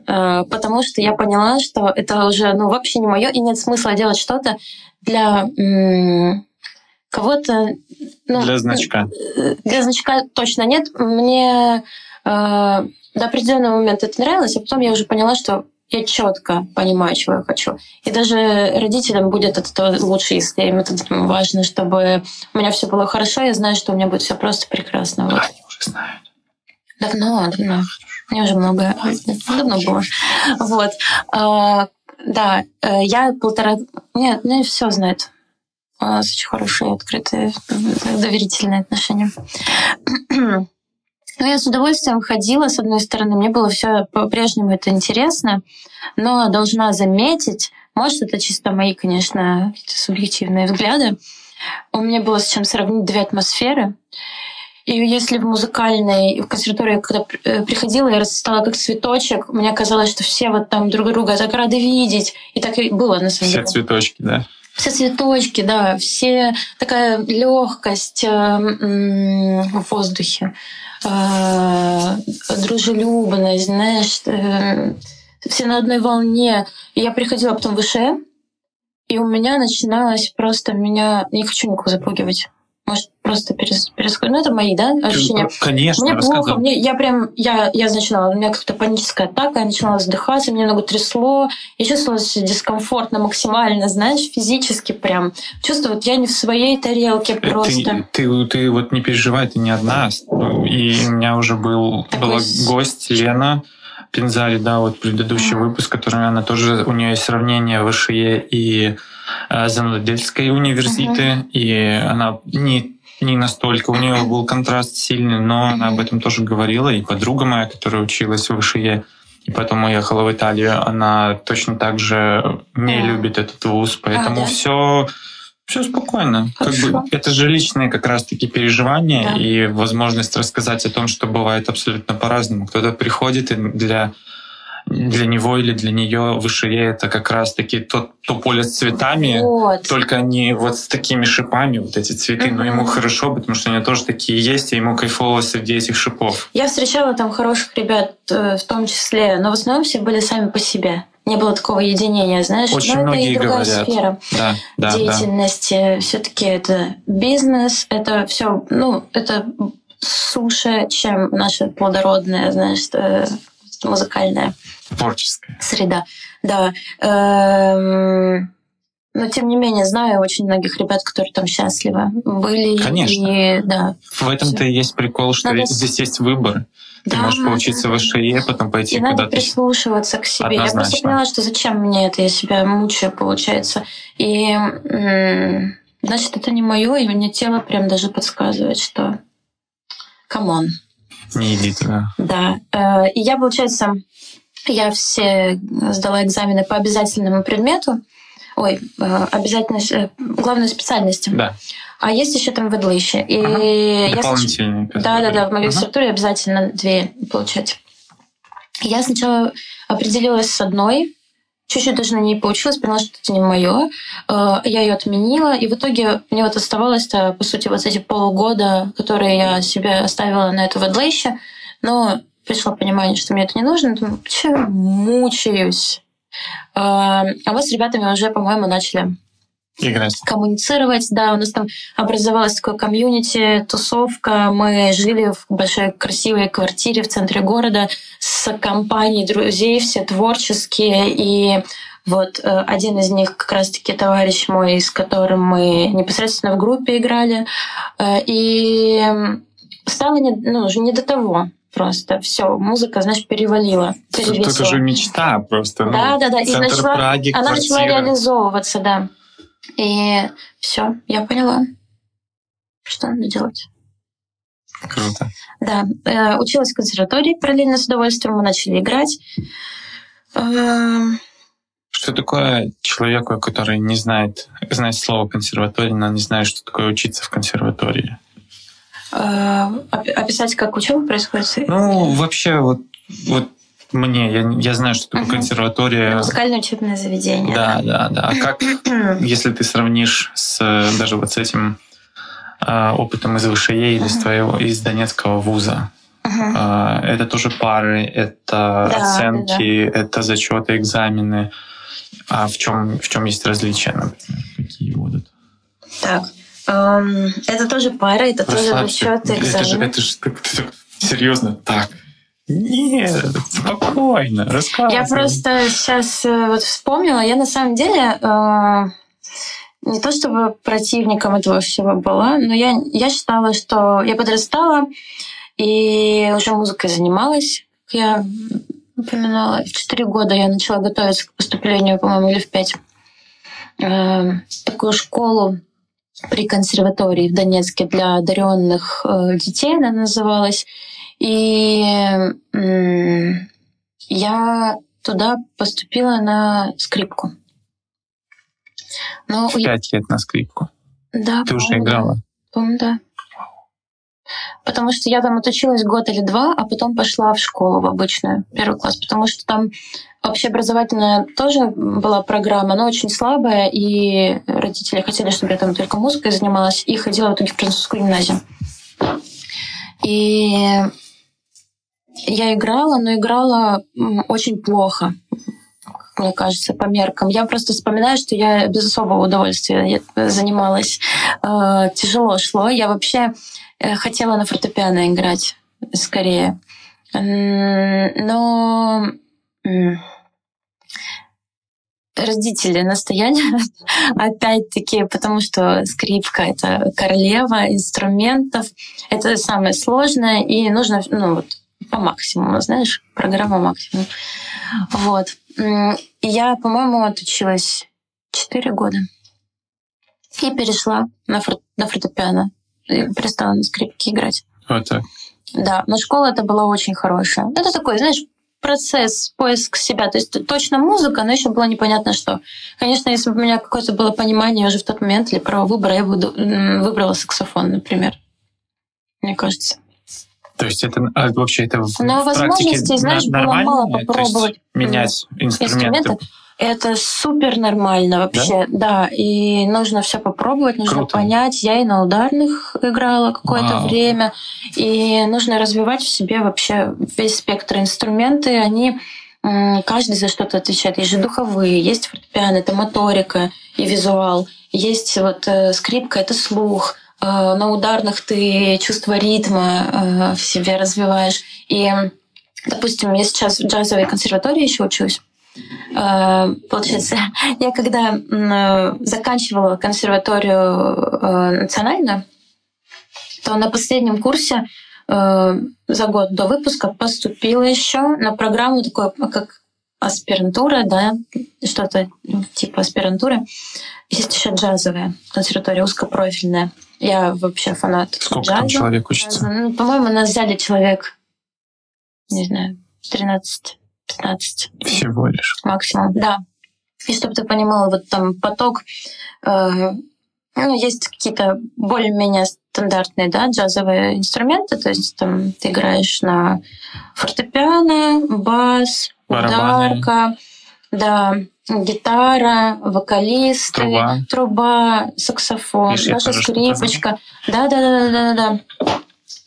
Speaker 2: Э, Потому что я поняла, что это уже ну, вообще не мое, и нет смысла делать что-то для м, кого-то. ну,
Speaker 1: Для значка.
Speaker 2: э, Для значка точно нет. Мне э, до определенного момента это нравилось, а потом я уже поняла, что я четко понимаю, чего я хочу. И даже родителям будет от этого лучше, если им это важно, чтобы у меня все было хорошо, я знаю, что у меня будет все просто прекрасно.
Speaker 1: Вот. Они уже знают.
Speaker 2: Давно, давно. Мне уже много давно было. Вот. А, да, э, я полтора... Нет, ну все знают. У нас очень хорошие, открытые, доверительные отношения. Ну, я с удовольствием ходила, с одной стороны, мне было все по-прежнему это интересно, но должна заметить, может, это чисто мои, конечно, субъективные взгляды, у меня было с чем сравнить две атмосферы. И если в музыкальной, в консерватории, когда э, приходила, я расцветала как цветочек, мне казалось, что все вот там друг друга так рады видеть. И так и было, на самом
Speaker 1: деле. Все цветочки, да?
Speaker 2: Все цветочки, да, все такая легкость э, в воздухе. Э, дружелюбность, знаешь, э, все на одной волне. И я приходила потом в ВШЭ, и у меня начиналось просто меня... Не хочу никого запугивать. Просто перес. Ну, это мои, да, ощущения?
Speaker 1: Конечно,
Speaker 2: Мне плохо. Мне, я прям, я, я начинала, у меня как-то паническая атака, я начинала задыхаться, мне много трясло. Я чувствовала себя дискомфортно максимально, знаешь, физически прям. Чувствую, вот я не в своей тарелке э, просто.
Speaker 1: Ты, ты, ты вот не переживай, ты не одна. И у меня уже был, Такой... была гость Лена, Пинзали, да, вот предыдущий выпуск, который она тоже, у нее есть сравнение ВШЕ и э, Замладельской университеты, mm-hmm. и она не не настолько. У нее был контраст сильный, но она об этом тоже говорила. И подруга моя, которая училась в ВШЕ, и потом уехала в Италию, она точно так же не любит этот вуз. Поэтому а, да? все все спокойно. Как бы, это же личные как раз-таки переживания да. и возможность рассказать о том, что бывает абсолютно по-разному. Кто-то приходит и для для него или для нее выше это как раз-таки то, то поле с цветами, вот. только не вот с такими шипами, вот эти цветы. Mm-hmm. Но ему хорошо, потому что у него тоже такие есть, и ему кайфово среди этих шипов.
Speaker 2: Я встречала там хороших ребят э, в том числе, но в основном все были сами по себе не было такого единения, знаешь,
Speaker 1: Очень но
Speaker 2: это
Speaker 1: и другая
Speaker 2: говорят. сфера
Speaker 1: да, да,
Speaker 2: деятельности. Да. Все-таки это бизнес, это все, ну, это суше, чем наша плодородная, знаешь, э, музыкальная
Speaker 1: творческая
Speaker 2: среда. Да. Эм, но тем не менее знаю очень многих ребят, которые там счастливы были.
Speaker 1: Конечно.
Speaker 2: И, да,
Speaker 1: в этом-то и есть прикол, что Надо... здесь есть выбор. Ты да, можешь поучиться в ШЕ, потом пойти
Speaker 2: и
Speaker 1: куда-то.
Speaker 2: надо прислушиваться к себе. Однозначно. Я просто поняла, что зачем мне это, я себя мучаю, получается. И значит, это не мое, и мне тело прям даже подсказывает, что come on.
Speaker 1: Не иди туда.
Speaker 2: Да. Э, и я, получается, я все сдала экзамены по обязательному предмету. Ой, э, обязательность, э, главной специальности.
Speaker 1: Да.
Speaker 2: А есть еще там vedlejší. И ага.
Speaker 1: я Дополнительные.
Speaker 2: Да, да, да. В магистратуре ага. обязательно две получать. Я сначала определилась с одной, чуть-чуть даже на ней получилось, поняла, что это не мое. Э, я ее отменила, и в итоге мне вот оставалось-то, по сути, вот эти полгода, которые я себе оставила на это ведлейще, но пришло понимание, что мне это не нужно. Думаю, почему мучаюсь? Э, а мы с ребятами уже, по-моему, начали
Speaker 1: Играть.
Speaker 2: коммуницировать. Да, у нас там образовалась такое комьюнити, тусовка. Мы жили в большой красивой квартире в центре города с компанией друзей, все творческие. И вот э, один из них как раз-таки товарищ мой, с которым мы непосредственно в группе играли. Э, и стало не, ну, уже не до того просто все, музыка, знаешь, перевалила.
Speaker 1: Тут, тут уже мечта просто.
Speaker 2: Да, ну, да, да. И начала,
Speaker 1: Праги,
Speaker 2: она квартира. начала реализовываться, да. И все, я поняла, что надо делать.
Speaker 1: Круто.
Speaker 2: Да, э, училась в консерватории параллельно с удовольствием, мы начали играть. Э,
Speaker 1: что такое человеку, который не знает, знает слово консерватория, но не знает, что такое учиться в консерватории?
Speaker 2: Э, описать, как учеба происходит?
Speaker 1: Ну, вообще, вот, вот мне, я, я знаю, что такое угу. консерватория.
Speaker 2: Музыкальное учебное заведение.
Speaker 1: Да, да, да. А как, если ты сравнишь с даже вот с этим э, опытом из ВШЕ или с твоего, из Донецкого вуза? Uh-huh. Это тоже пары, это да, оценки, да, да. это зачеты, экзамены. А в чем, в чем есть различия, например, какие будут?
Speaker 2: Так, эм, это тоже пара, это Расслабься. тоже зачеты, экзамены.
Speaker 1: Это же, это же серьезно так. Нет, спокойно, рассказывай.
Speaker 2: Я просто сейчас э, вот вспомнила, я на самом деле э, не то чтобы противником этого всего была, но я, я считала, что я подрастала и уже музыкой занималась, как я упоминала. В 4 года я начала готовиться к поступлению, по-моему, или в 5. Э, такую школу при консерватории в Донецке для одаренных э, детей она называлась. И я туда поступила на скрипку.
Speaker 1: Но Пять лет на скрипку.
Speaker 2: Да.
Speaker 1: Ты уже играла?
Speaker 2: По-моему, да. Потому что я там отучилась год или два, а потом пошла в школу в обычную, первый класс, потому что там общеобразовательная тоже была программа, но очень слабая, и родители хотели, чтобы я там только музыкой занималась, и ходила в итоге в французскую гимназию. И я играла, но играла очень плохо, мне кажется, по меркам. Я просто вспоминаю, что я без особого удовольствия занималась. Э, тяжело шло. Я вообще э, хотела на фортепиано играть скорее. Но родители настояли, опять-таки, потому что скрипка — это королева инструментов, это самое сложное, и нужно ну, вот, по максимуму, знаешь, программа максимум. Вот. Я, по-моему, отучилась 4 года. И перешла на, фор- на фортепиано. И перестала на скрипке играть.
Speaker 1: Вот так.
Speaker 2: Да, но школа это была очень хорошая. Это такой, знаешь, процесс, поиск себя. То есть точно музыка, но еще было непонятно что. Конечно, если бы у меня какое-то было понимание уже в тот момент или право выбора, я бы выбрала саксофон, например. Мне кажется.
Speaker 1: То есть это а вообще это
Speaker 2: Но в возможностей, знаешь, было мало попробовать
Speaker 1: менять инструменты. инструменты.
Speaker 2: Это супер нормально вообще, да? да. И нужно все попробовать, нужно Круто. понять. Я и на ударных играла какое-то Вау. время, и нужно развивать в себе вообще весь спектр инструменты. Они каждый за что-то отвечает. Есть же духовые, есть фортепиано, это моторика и визуал. Есть вот э, скрипка, это слух Э, на ударных ты чувство ритма э, в себе развиваешь. И, допустим, я сейчас в джазовой консерватории еще учусь. Э, получается, я когда заканчивала консерваторию национальную, то на последнем курсе за год до выпуска поступила еще на программу такую, как аспирантура, да, что-то типа аспирантуры. Есть еще джазовая консерватория, узкопрофильная. Я вообще фанат
Speaker 1: Сколько джаза. там человек учится?
Speaker 2: Ну, по-моему, нас взяли человек, не знаю, 13 15.
Speaker 1: Всего лишь.
Speaker 2: Максимум, да. И чтобы ты понимала, вот там поток, э, ну, есть какие-то более-менее стандартные, да, джазовые инструменты, то есть там ты играешь на фортепиано, бас, Барабаны. ударка, да, гитара, вокалисты, труба, труба саксофон, Видишь, наша скрипочка. Да,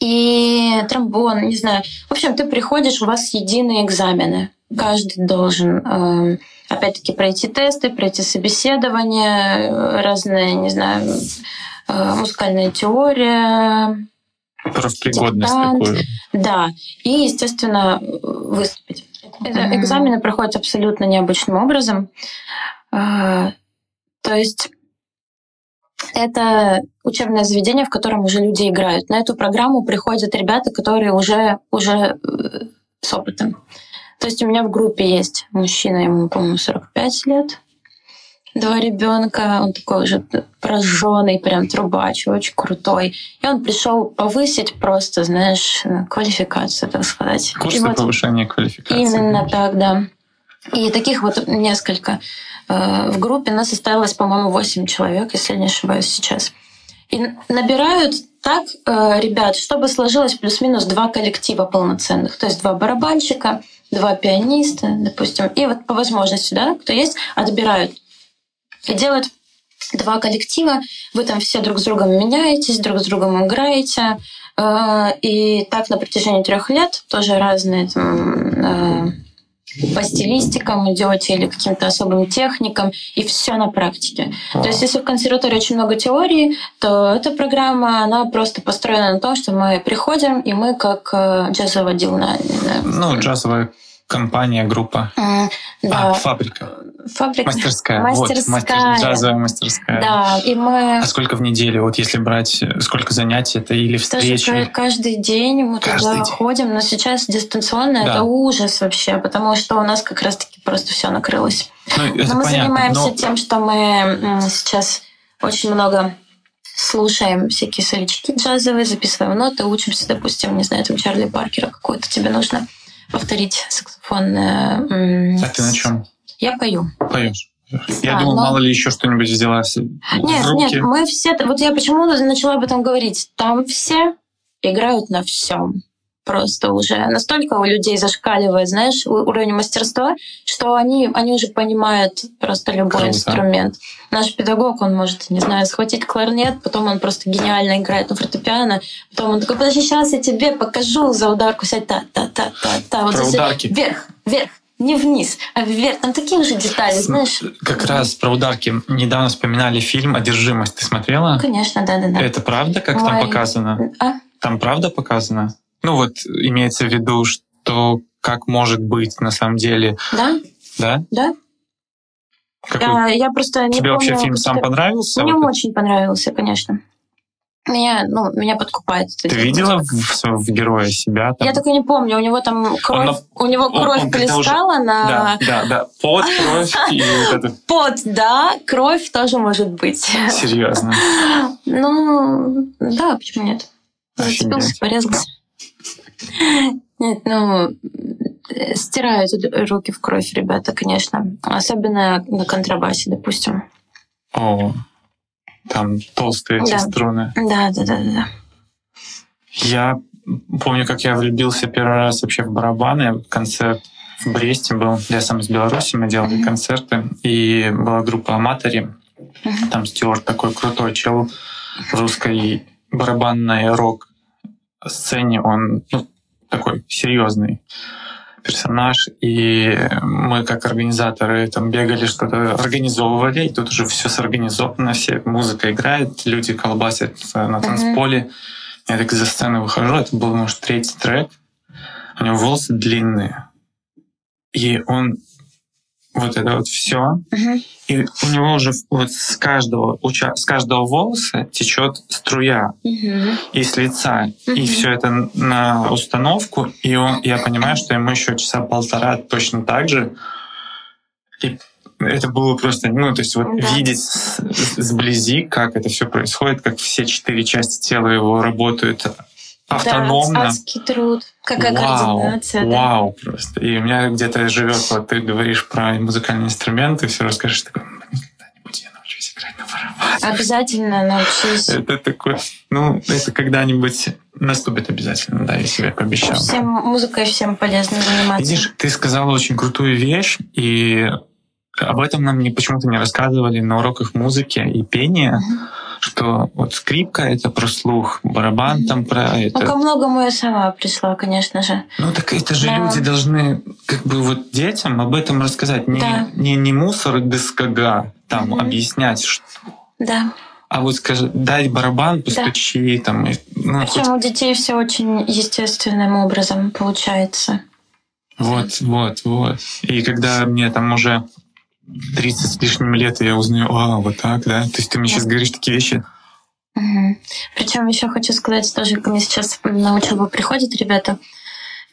Speaker 2: И тромбон, не знаю. В общем, ты приходишь, у вас единые экзамены. Каждый должен э, опять-таки пройти тесты, пройти собеседование, разные, не знаю, э, музыкальная теория,
Speaker 1: профпригодность такую.
Speaker 2: Да, и, естественно, выступить. Mm-hmm. Экзамены проходят абсолютно необычным образом. А, то есть это учебное заведение, в котором уже люди играют. На эту программу приходят ребята, которые уже, уже э, с опытом. То есть у меня в группе есть мужчина, ему, по-моему, 45 лет, два ребенка, он такой уже прожженный, прям трубач, очень крутой. И он пришел повысить просто, знаешь, квалификацию, так сказать.
Speaker 1: Курсы вот повышения квалификации.
Speaker 2: Именно так, да. И таких вот несколько. Э, в группе нас осталось, по-моему, 8 человек, если не ошибаюсь сейчас. И набирают так э, ребят, чтобы сложилось плюс-минус два коллектива полноценных. То есть два барабанщика, два пианиста, допустим. И вот по возможности, да, кто есть, отбирают и делают два коллектива, вы там все друг с другом меняетесь, друг с другом играете, э, и так на протяжении трех лет тоже разные там, по стилистикам идете или каким-то особым техникам, и все на практике. То есть, если в консерватории очень много теории, то эта программа, она просто построена на том, что мы приходим, и мы как э, джазовый отдел на...
Speaker 1: Ну, джазовая компания, группа.
Speaker 2: А, да.
Speaker 1: А, фабрика.
Speaker 2: Фабрика.
Speaker 1: Мастерская.
Speaker 2: Мастерская.
Speaker 1: Вот, мастер, джазовая мастерская.
Speaker 2: Да, и мы...
Speaker 1: А сколько в неделю, вот если брать, сколько занятий это или встречи?
Speaker 2: Тоже каждый день мы
Speaker 1: Каждый
Speaker 2: туда
Speaker 1: день.
Speaker 2: ходим, но сейчас дистанционно
Speaker 1: Да.
Speaker 2: это ужас вообще, потому что у нас как раз-таки просто все накрылось.
Speaker 1: Ну,
Speaker 2: Но мы
Speaker 1: понятно,
Speaker 2: занимаемся
Speaker 1: но-
Speaker 2: тем, что мы сейчас очень много слушаем всякие солички джазовые, записываем ноты, учимся, допустим, не знаю, там Чарли Паркера какой-то тебе нужно повторить саксофон. э,
Speaker 1: А ты на чем
Speaker 2: Я пою.
Speaker 1: поешь? Я
Speaker 2: А,
Speaker 1: думал,
Speaker 2: но-
Speaker 1: мало ли еще что-нибудь взяла
Speaker 2: Нет,
Speaker 1: руки.
Speaker 2: нет, мы все... Вот я почему начала об этом говорить. Там все играют на всем. Просто уже настолько у людей зашкаливает, знаешь, уровень мастерства, что они, они уже понимают просто любой
Speaker 1: Круто.
Speaker 2: инструмент. Наш педагог, он может, не знаю, схватить кларнет, потом он просто гениально играет на фортепиано, потом он такой, подожди, сейчас я тебе покажу за ударку, сядь, та-та-та-та-та. Вот
Speaker 1: Про ударки.
Speaker 2: Вверх, вверх, не вниз, а вверх. Там такие уже детали, знаешь.
Speaker 1: Как раз про ударки. Недавно вспоминали фильм «Одержимость». Ты смотрела?
Speaker 2: Конечно, да-да-да.
Speaker 1: Это правда, как там
Speaker 2: Ой.
Speaker 1: показано?
Speaker 2: А?
Speaker 1: Там правда показано? Ну вот имеется в виду, что как может быть на самом деле,
Speaker 2: Да?
Speaker 1: да?
Speaker 2: Да.
Speaker 1: Какой-
Speaker 2: Я, я просто не
Speaker 1: Тебе вообще
Speaker 2: помню,
Speaker 1: фильм сам понравился?
Speaker 2: Мне
Speaker 1: Вот
Speaker 2: очень понравился, конечно. Меня, ну, меня подкупает. это
Speaker 1: Ты
Speaker 2: дело.
Speaker 1: видела в, в героя себя? Там?
Speaker 2: Я только не помню, у него там кровь,
Speaker 1: на-
Speaker 2: у него
Speaker 1: он-
Speaker 2: кровь
Speaker 1: он когда уже-
Speaker 2: плескала на
Speaker 1: Да, да, да. Пот, кровь и вот это.
Speaker 2: пот, да, кровь тоже может быть.
Speaker 1: Серьезно.
Speaker 2: Ну, да, почему нет? Зацепился, порезался. Нет, ну, э, стирают руки в кровь, ребята, конечно. Особенно на контрабасе, допустим.
Speaker 1: О, там толстые эти
Speaker 2: Да.
Speaker 1: струны.
Speaker 2: Да, да, да, да, да.
Speaker 1: Я помню, как я влюбился первый раз вообще в барабаны. Концерт в Бресте был. Я сам из Беларуси, мы делали
Speaker 2: Мгм.
Speaker 1: концерты. И была группа Аматори.
Speaker 2: Мгм.
Speaker 1: Там Стюарт такой крутой чел в русской барабанной рок-сцене. Он ну, такой серьезный персонаж. И мы как организаторы там бегали, что-то организовывали. И тут уже все сорганизовано, все музыка играет, люди колбасят на танцполе. Я так за сцену выхожу, это был, может, третий трек. У него волосы длинные. И он вот это вот все.
Speaker 2: Мгм.
Speaker 1: И у него уже вот с каждого, уча- с каждого волоса течет струя
Speaker 2: Мгм.
Speaker 1: и с лица. И
Speaker 2: Мгм.
Speaker 1: все это на установку. И он, я понимаю, что ему еще часа полтора точно так же. И это было просто, ну, то есть вот
Speaker 2: Да.
Speaker 1: видеть с- с- сблизи, как это все происходит, как все четыре части тела его работают автономно.
Speaker 2: Да, адский труд. Какая
Speaker 1: Вау,
Speaker 2: координация. да.
Speaker 1: вау просто. И у меня где-то живет, вот ты говоришь про музыкальные инструменты, все расскажешь, такой, «М, когда-нибудь я научусь играть на барабанах.
Speaker 2: Обязательно научись.
Speaker 1: Это такое, ну, это когда-нибудь наступит обязательно, да, я себе пообещал.
Speaker 2: Всем музыкой всем полезно заниматься.
Speaker 1: Видишь, ты сказала очень крутую вещь, и об этом нам не, почему-то не рассказывали на уроках музыки и пения,
Speaker 2: Мгм.
Speaker 1: Что вот скрипка — это про слух, барабан там про
Speaker 2: Ну,
Speaker 1: это.
Speaker 2: ко многому я сама пришла, конечно же.
Speaker 1: Ну так это же
Speaker 2: Да.
Speaker 1: люди должны как бы вот детям об этом рассказать. Не,
Speaker 2: Да.
Speaker 1: не, не мусор дискога там
Speaker 2: Мгм.
Speaker 1: объяснять, что,
Speaker 2: Да.
Speaker 1: а вот скажи, дай барабан, постучи, там, и, ну, хоть-
Speaker 2: Причем у детей все очень естественным образом получается.
Speaker 1: вот, вот, вот. И когда мне там уже 30 с лишним лет, и я узнаю, а, вот так, да? То есть ты мне сейчас говоришь такие вещи.
Speaker 2: Причем еще хочу сказать, тоже ко мне сейчас на учебу приходят ребята,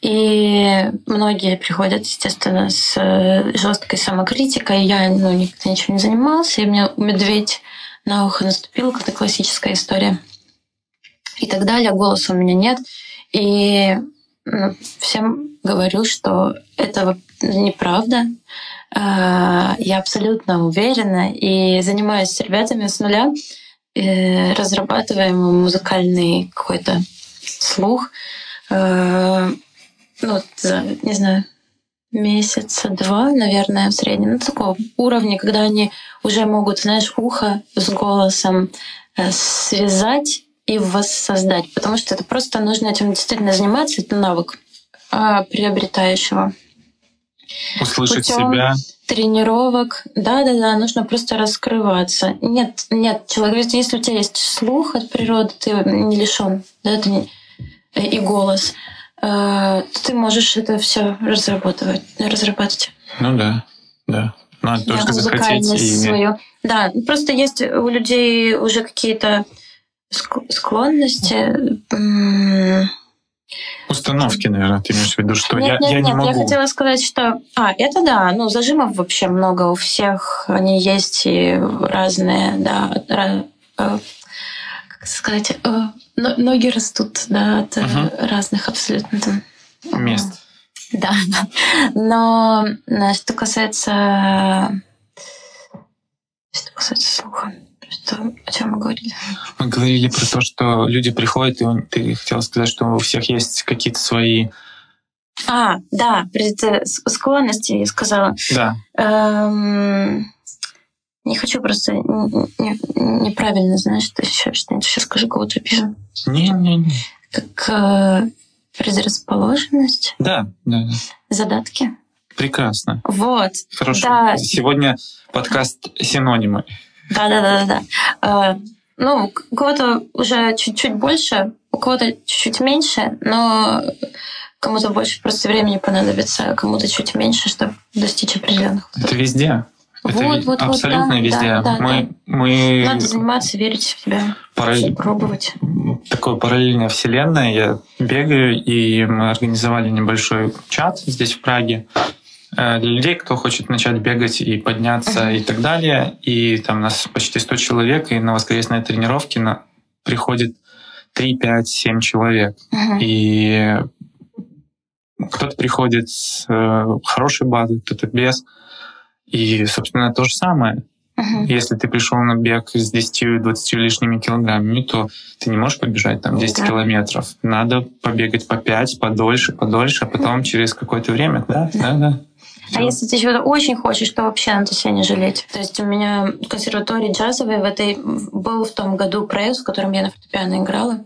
Speaker 2: и многие приходят, естественно, с жесткой самокритикой. Я ну, никогда ничем не занимался, и мне медведь на ухо наступил, это классическая история. И так далее. Голоса у меня нет. И ну, всем говорю, что это неправда. Я абсолютно уверена и занимаюсь с ребятами с нуля э, разрабатываем музыкальный какой-то слух. Э, Ну, за, не знаю, месяца два, наверное, в среднем. Ну, такого уровня, когда они уже могут, знаешь, ухо с голосом э, связать и воссоздать. Потому что это просто нужно этим действительно заниматься, это навык а, приобретающего.
Speaker 1: Услышать
Speaker 2: Путём
Speaker 1: себя.
Speaker 2: тренировок. Да-да-да, нужно просто раскрываться. Нет, нет, человек если у тебя есть слух от природы, ты не лишен, да, это не- и голос, э, ты можешь это все разрабатывать, разрабатывать.
Speaker 1: Ну да, да. Надо
Speaker 2: Да,
Speaker 1: только захотеть и
Speaker 2: свою. Да, просто есть у людей уже какие-то ск- склонности.
Speaker 1: Установки, наверное, ты имеешь в виду, что
Speaker 2: Нет,
Speaker 1: я,
Speaker 2: нет,
Speaker 1: я не
Speaker 2: нет,
Speaker 1: могу.
Speaker 2: я хотела сказать, что... А, это да, ну, зажимов вообще много у всех, они есть и разные, да, ра- э, как сказать, э, но- ноги растут, да, от
Speaker 1: Мгм.
Speaker 2: разных абсолютно там...
Speaker 1: Мест.
Speaker 2: Да, да. Но что касается... Что касается слуха, что, о чем мы говорили?
Speaker 1: Мы говорили про то, что люди приходят, и он- ты хотела сказать, что у всех есть какие-то свои...
Speaker 2: А, да, склонности, я сказала.
Speaker 1: Да,
Speaker 2: Эм, Не хочу просто неправильно, знаешь, что еще что-нибудь сейчас скажу, кого-то пишу.
Speaker 1: не-не-не.
Speaker 2: Как э, предрасположенность,
Speaker 1: Да, да, да.
Speaker 2: задатки.
Speaker 1: Прекрасно.
Speaker 2: Вот.
Speaker 1: Хорошо.
Speaker 2: Да.
Speaker 1: Сегодня подкаст синонимы.
Speaker 2: Да-да-да-да. Э, Ну, у кого-то уже чуть-чуть больше, у кого-то чуть-чуть меньше, но кому-то больше просто времени понадобится, а кому-то чуть меньше, чтобы достичь определенных.
Speaker 1: Это везде. Это
Speaker 2: Вот,
Speaker 1: ви-
Speaker 2: вот, вот,
Speaker 1: абсолютно
Speaker 2: да,
Speaker 1: везде.
Speaker 2: да, да,
Speaker 1: мы мы
Speaker 2: Надо заниматься, верить в себя,
Speaker 1: параллель-
Speaker 2: пробовать.
Speaker 1: такой параллельная вселенная. Я бегаю, и мы организовали небольшой чат здесь, в Праге, для людей, кто хочет начать бегать и подняться и так далее. И там нас почти 100 человек, и на воскресные тренировки на... приходит 3, 5, 7 человек.
Speaker 2: Мгм.
Speaker 1: И кто-то приходит с э, хорошей базой, кто-то без. И, собственно, то же самое.
Speaker 2: Мгм.
Speaker 1: Если ты пришел на бег с 10-20 лишними килограммами, то ты не можешь побежать там 10
Speaker 2: Да.
Speaker 1: километров. Надо побегать по 5, подольше, подольше, а потом через какое-то время, да, да, да.
Speaker 2: А если ты чего-то очень хочешь, то вообще надо себя не жалеть. То есть у меня в консерватории джазовой в этой был в том году проект, в котором я на фортепиано играла.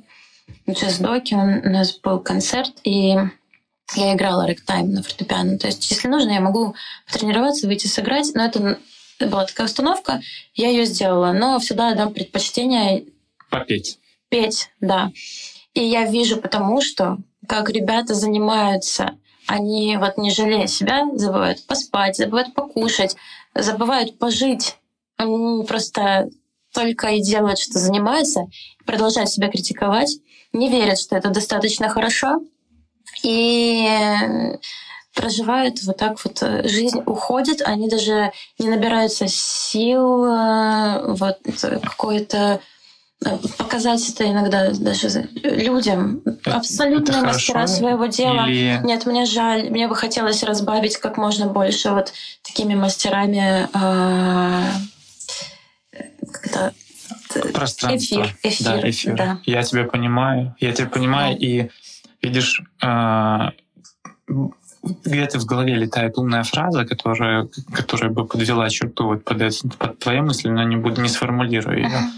Speaker 2: В джаз-доке у нас был концерт, и я играла рэктайм на фортепиано. То есть, если нужно, я могу тренироваться, выйти сыграть, но это была такая установка, я ее сделала. Но всегда дам предпочтение
Speaker 1: Попеть.
Speaker 2: петь, да. И я вижу потому, что как ребята занимаются, они вот не жалея себя, забывают поспать, забывают покушать, забывают пожить. Они просто только и делают, что занимаются, продолжают себя критиковать, не верят, что это достаточно хорошо, и проживают вот так вот э, жизнь уходит, они даже не набираются сил, э, вот э, какое-то э, показать это иногда даже людям. Абсолютные
Speaker 1: это
Speaker 2: мастера
Speaker 1: хорошо
Speaker 2: своего дела.
Speaker 1: Или
Speaker 2: Нет, мне жаль, мне бы хотелось разбавить как можно больше вот такими мастерами это,
Speaker 1: пространство.
Speaker 2: эфир, эфир,
Speaker 1: да, эфир.
Speaker 2: да.
Speaker 1: Я тебя понимаю. Я тебя понимаю,
Speaker 2: Да.
Speaker 1: и видишь, а, где-то в голове летает умная фраза, которая, которая бы подвела черту вот под, это- под твоей мыслью, но не буду не сформулирую ее.
Speaker 2: Мгм.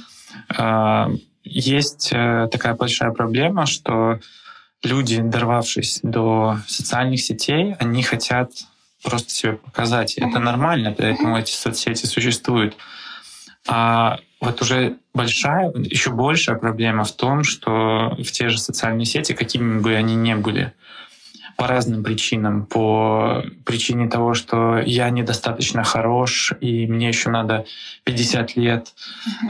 Speaker 1: А, Есть э, такая большая проблема, что люди, дорвавшись до социальных сетей, они хотят просто себя показать. Это нормально, поэтому эти соцсети существуют. А вот уже большая, еще большая проблема в том, что в те же социальные сети, какими бы они ни были, по разным причинам. По причине того, что я недостаточно хорош, и мне еще надо 50 лет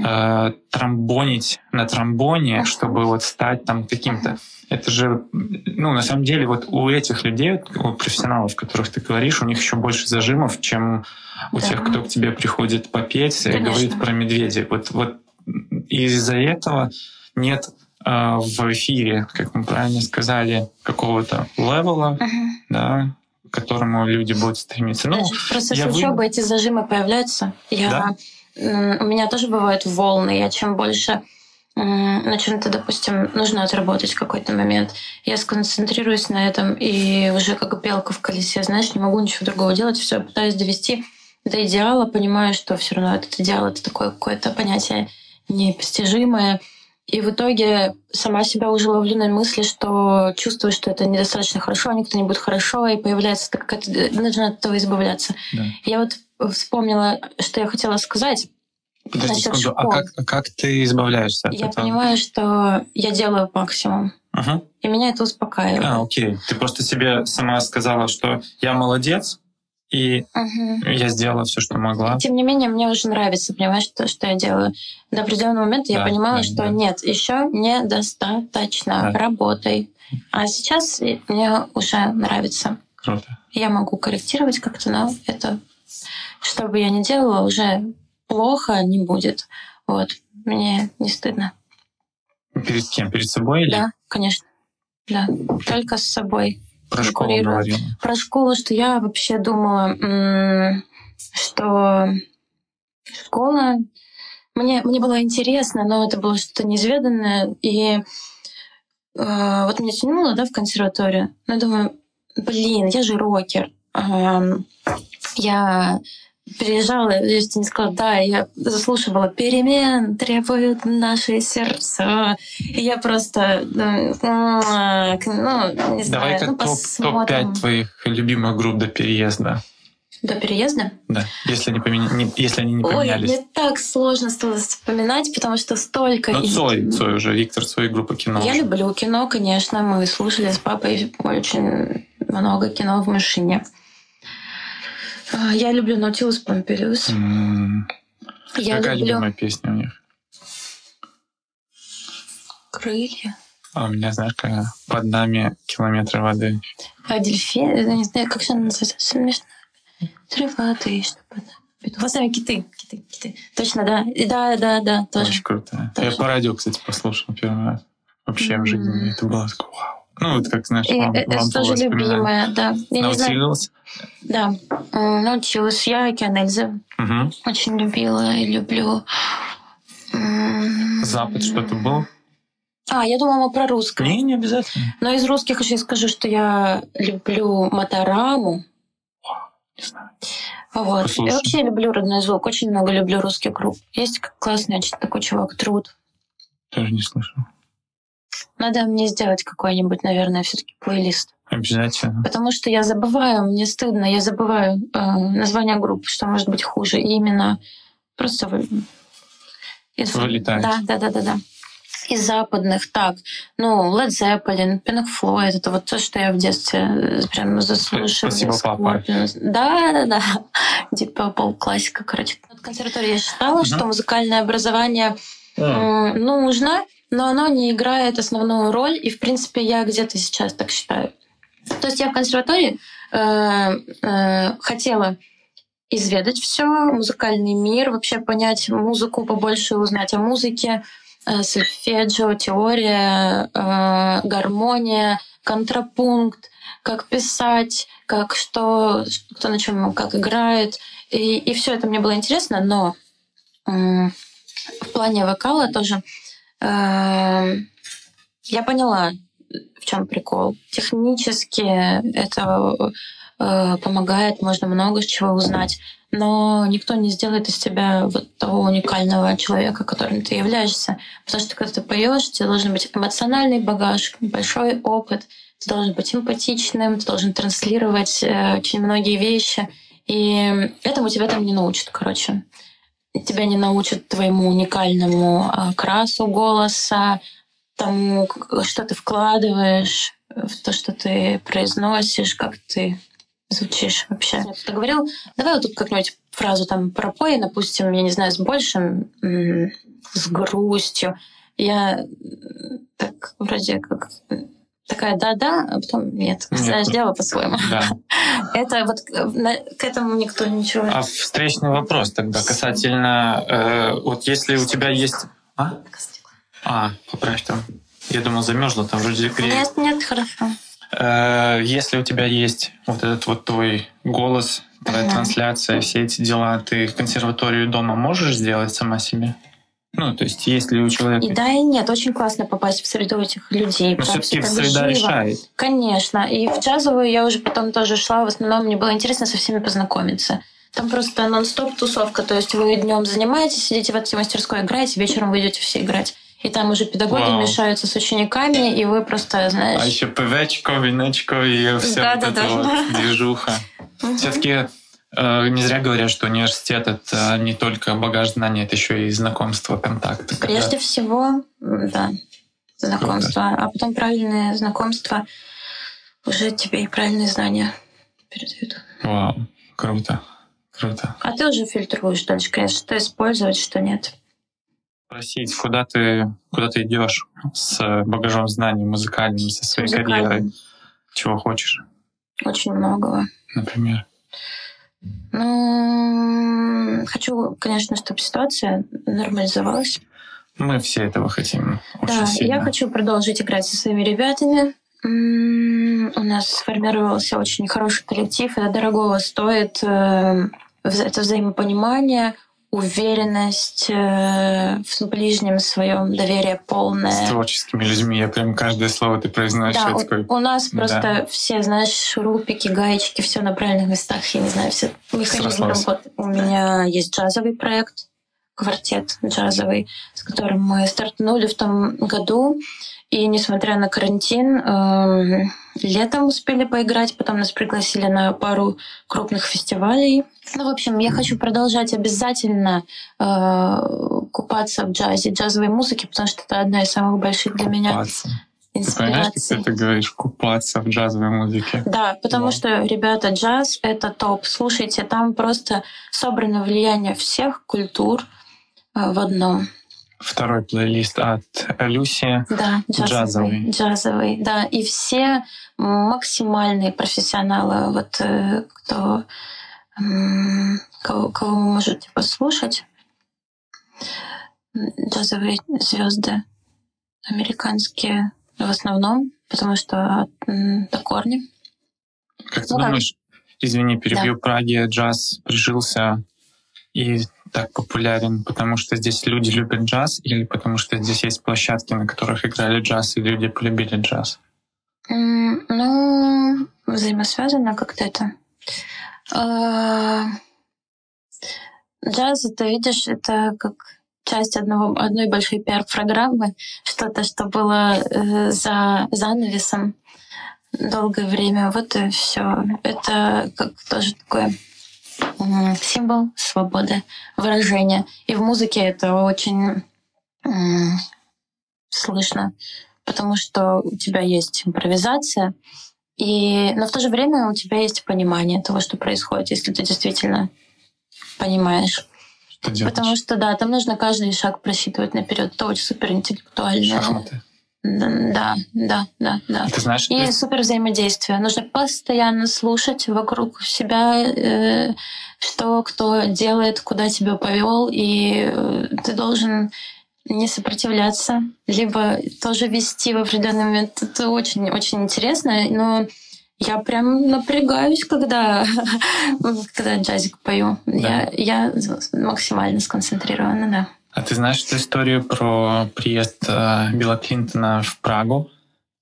Speaker 1: э, тромбонить на тромбоне,
Speaker 2: Мгм.
Speaker 1: чтобы вот стать там каким-то. Это же, ну, на самом деле, вот у этих людей, у профессионалов, которых ты говоришь, у них еще больше зажимов, чем у
Speaker 2: Да.
Speaker 1: тех, кто к тебе приходит попеть и
Speaker 2: Конечно.
Speaker 1: говорит про медведей. Вот, вот из-за этого нет э, в эфире, как мы правильно сказали, какого-то левела,
Speaker 2: Мгм.
Speaker 1: да, к которому люди будут стремиться. Ну,
Speaker 2: Просто с
Speaker 1: вы-
Speaker 2: учебы эти зажимы появляются. Я, м, У меня тоже бывают волны. Я чем больше на чем-то, допустим, нужно отработать в какой-то момент, я сконцентрируюсь на этом и уже как белка в колесе, знаешь, не могу ничего другого делать, все пытаюсь довести до идеала, понимаю, что все равно этот идеал это такое какое-то понятие непостижимое, И в итоге сама себя уже ловлю на мысли, что чувствую, что это недостаточно хорошо, никто не будет хорошо, и появляется какая-то... Нужно от этого избавляться.
Speaker 1: Да.
Speaker 2: Я вот вспомнила, что я хотела сказать.
Speaker 1: Подожди секунду, а
Speaker 2: школ.
Speaker 1: как, а как ты избавляешься от
Speaker 2: Я
Speaker 1: этого?
Speaker 2: понимаю, что я делаю максимум.
Speaker 1: Ага.
Speaker 2: И меня это успокаивает.
Speaker 1: А, окей. Ты просто себе сама сказала, что я молодец, и
Speaker 2: Мгм.
Speaker 1: я сделала все, что могла.
Speaker 2: Тем не менее, мне уже нравится, понимаешь, то, что я делаю. До определенного момента я
Speaker 1: Да,
Speaker 2: понимала,
Speaker 1: да,
Speaker 2: что
Speaker 1: да.
Speaker 2: нет, еще недостаточно.
Speaker 1: Да.
Speaker 2: Работай. А сейчас мне уже нравится.
Speaker 1: Круто.
Speaker 2: Я могу корректировать как-то, но это, что бы я ни делала, уже плохо не будет. Вот. Мне не стыдно.
Speaker 1: Перед кем? Перед собой или
Speaker 2: Да, конечно. Да. Только с собой.
Speaker 1: Про школу говорила?
Speaker 2: Про школу, что я вообще думала, что школа... Мне, мне было интересно, но это было что-то неизведанное. И э, вот меня тянуло, да, в консерваторию. Но я думаю, блин, я же рокер. Эм, я переезжала, если не сказала, да, я заслушивала перемен, требуют наши сердца. И я просто, ну, ну, не знаю,
Speaker 1: Давай-ка
Speaker 2: ну,
Speaker 1: топ-
Speaker 2: посмотрим.
Speaker 1: топ-5 твоих любимых групп до переезда.
Speaker 2: До переезда?
Speaker 1: Да, если, не поменя- не- если они не
Speaker 2: Ой,
Speaker 1: поменялись.
Speaker 2: мне так сложно стало вспоминать, потому что столько...
Speaker 1: Ну,
Speaker 2: и-
Speaker 1: Цой, Цой уже, Виктор Цой, группа кино.
Speaker 2: Я
Speaker 1: уже.
Speaker 2: люблю кино, конечно. Мы слушали с папой очень много кино в машине. А, Я люблю Наутилус Помпилиус.
Speaker 1: М,
Speaker 2: Я
Speaker 1: Какая
Speaker 2: люблю
Speaker 1: любимая песня у них?
Speaker 2: крылья.
Speaker 1: А у меня, знаешь, какая? Под нами километры воды.
Speaker 2: А дельфин, я не знаю, как же она называется. Смешно. Три воды, что под нами. Глазами киты. Киты, киты. Точно, да. И Да, да, да, тоже.
Speaker 1: Очень круто.
Speaker 2: Тоже.
Speaker 1: Я по радио, кстати, послушал первый раз. Вообще в жизни.
Speaker 2: М.
Speaker 1: Это было такое вау. Ну, вот как, знаешь,
Speaker 2: И
Speaker 1: вам,
Speaker 2: это
Speaker 1: вам
Speaker 2: тоже любимая, да. Я не знаю.
Speaker 1: Наутилус?
Speaker 2: Да. Наутилус. Я Океан Эльзы.
Speaker 1: Мгм.
Speaker 2: Очень любила и люблю.
Speaker 1: Запад что-то был?
Speaker 2: А, я думала про русское.
Speaker 1: Не, не обязательно.
Speaker 2: Но из русских еще скажу, что я люблю Матараму.
Speaker 1: Не знаю.
Speaker 2: Вот.
Speaker 1: Послушай.
Speaker 2: Я вообще люблю родной звук. Очень много люблю русских групп. Есть классный очень такой чувак Труд.
Speaker 1: Тоже не слышал.
Speaker 2: Надо мне сделать какой-нибудь, наверное, все-таки плейлист.
Speaker 1: Обязательно.
Speaker 2: Потому что я забываю, мне стыдно, я забываю э, название группы, что может быть хуже. И именно просто вы... из-
Speaker 1: Вылетает.
Speaker 2: Да, да, да, да, да. Из западных, так, ну, Led Zeppelin, Pink Floyd, это вот то, что я в детстве э, прям заслушивала.
Speaker 1: Спасибо, папа.
Speaker 2: Да, да, да. Deep Purple, классика, короче. В консерватории я считала, что музыкальное образование м, нужно, но оно не играет основную роль, и, в принципе, я где-то сейчас так считаю. То есть я в консерватории э, э, хотела изведать все, музыкальный мир, вообще понять музыку побольше, узнать о музыке, э, сольфеджио, теория, э, гармония, контрапункт, как писать, как что, кто на чем как играет. И, и все это мне было интересно, но м, в плане вокала тоже э, я поняла, в чем прикол. Технически это э, помогает, можно много чего узнать, но никто не сделает из тебя вот того уникального человека, которым ты являешься. Потому что когда ты поешь, тебе должен быть эмоциональный багаж, большой опыт, ты должен быть эмпатичным, ты должен транслировать э, очень многие вещи. И этому тебя там не научат, короче. Тебя не научат твоему уникальному э, красу голоса, тому, что ты вкладываешь в то, что ты произносишь, как ты звучишь вообще. Ты говорил, давай вот тут как-нибудь фразу там пропой, допустим, я не знаю, с большим, с грустью. Я так вроде как такая да-да, а потом нет. Знаешь, дело по-своему.
Speaker 1: Да.
Speaker 2: Это вот э, к этому никто ничего...
Speaker 1: А встречный вопрос тогда касательно... э, вот если у тебя есть... А? А, поправь там. Я думал, замерзла, там вроде греет.
Speaker 2: Нет, нет, хорошо.
Speaker 1: Э, Если у тебя есть вот этот вот твой голос, твоя
Speaker 2: Ага.
Speaker 1: трансляция, все эти дела, ты консерваторию дома можешь сделать сама себе? Ну, то есть, если у человека...
Speaker 2: И да, и нет. Очень классно попасть в среду этих людей.
Speaker 1: Но
Speaker 2: потому
Speaker 1: все-таки
Speaker 2: это
Speaker 1: среда
Speaker 2: живо.
Speaker 1: решает.
Speaker 2: Конечно. И в джазовую я уже потом тоже шла. В основном мне было интересно со всеми познакомиться. Там просто нон-стоп тусовка. То есть вы днем занимаетесь, сидите в этой мастерской, играете, вечером вы идете все играть. и там уже педагоги
Speaker 1: Вау.
Speaker 2: мешаются с учениками, и вы просто, знаешь...
Speaker 1: А еще ПВчко, виночко и вся
Speaker 2: Да,
Speaker 1: вот
Speaker 2: да,
Speaker 1: эта
Speaker 2: да.
Speaker 1: вот движуха. Все-таки не зря говорят, что университет это не только багаж знаний, это еще и знакомство, контакты. когда-
Speaker 2: Прежде всего, м, да, знакомство. А потом правильные знакомства уже тебе и правильные знания передают.
Speaker 1: Вау, круто, круто.
Speaker 2: А ты уже фильтруешь дальше, конечно, что использовать, что нет.
Speaker 1: Спросить, куда ты, куда ты идешь с багажом знаний музыкальным, со своей карьерой, чего хочешь,
Speaker 2: Очень многого.
Speaker 1: например.
Speaker 2: Ну, хочу, конечно, чтобы ситуация нормализовалась.
Speaker 1: Мы все этого хотим очень
Speaker 2: Да,
Speaker 1: сильно.
Speaker 2: я хочу продолжить играть со своими ребятами. У нас сформировался очень хороший коллектив. Это дорогого стоит. э, Это взаимопонимание, уверенность э, в ближнем своем, доверие
Speaker 1: С
Speaker 2: полное.
Speaker 1: творческими людьми. Я прям каждое слово ты произносишь.
Speaker 2: Да,
Speaker 1: я
Speaker 2: у,
Speaker 1: такой,
Speaker 2: у нас
Speaker 1: да.
Speaker 2: просто все, знаешь, шурупики, гаечки, все на правильных местах. Я не знаю, все
Speaker 1: Срослось.
Speaker 2: работы. У меня есть джазовый проект, квартет джазовый, с которым мы стартанули в том году. И несмотря на карантин, эм, летом успели поиграть, потом нас пригласили на пару крупных фестивалей. Ну, в общем, я хочу продолжать обязательно э, купаться в джазе, джазовой музыке, потому что это одна из самых больших для меня.
Speaker 1: Ты понимаешь, как ты
Speaker 2: инспираций.
Speaker 1: это говоришь? Купаться в джазовой музыке.
Speaker 2: Да, потому
Speaker 1: Вау.
Speaker 2: что, ребята, джаз — это топ. Слушайте, там просто собрано влияние всех культур э, в одном.
Speaker 1: Второй плейлист от Люси.
Speaker 2: Да, джазовый.
Speaker 1: Джазовый.
Speaker 2: Джазовый, да. И все максимальные профессионалы, вот э, кто кого, кого вы можете послушать. Джазовые звезды американские в основном, потому что это корни.
Speaker 1: Как ты
Speaker 2: Ну как?
Speaker 1: думаешь, извини, перебью, Праге джаз прижился и так популярен, потому что здесь люди любят джаз или потому что здесь есть площадки, на которых играли джаз, и люди полюбили джаз?
Speaker 2: Ну, взаимосвязано как-то это. А, Джаз, это, видишь, это как часть одного, одной большой пиар-программы, что-то, что было э, за занавесом долгое время. Вот и все. Это как тоже такое символ свободы выражения. И в музыке это очень слышно, потому что у тебя есть импровизация, и, но в то же время у тебя есть понимание того, что происходит, если ты действительно понимаешь.
Speaker 1: Что делаешь?
Speaker 2: Потому что, да, там нужно каждый шаг просчитывать наперед. Это очень супер интеллектуально.
Speaker 1: Шахматы.
Speaker 2: Да, да, да, да.
Speaker 1: Ты знаешь,
Speaker 2: И
Speaker 1: ты-
Speaker 2: супер взаимодействие. Нужно постоянно слушать вокруг себя, э, что кто делает, куда тебя повел, и э, ты должен не сопротивляться, либо тоже вести в определенный момент. Это очень-очень интересно, но я прям напрягаюсь, когда, когда джазик пою.
Speaker 1: Да.
Speaker 2: Я, я максимально сконцентрирована, да.
Speaker 1: А ты знаешь эту историю про приезд э, Билла Клинтона в Прагу,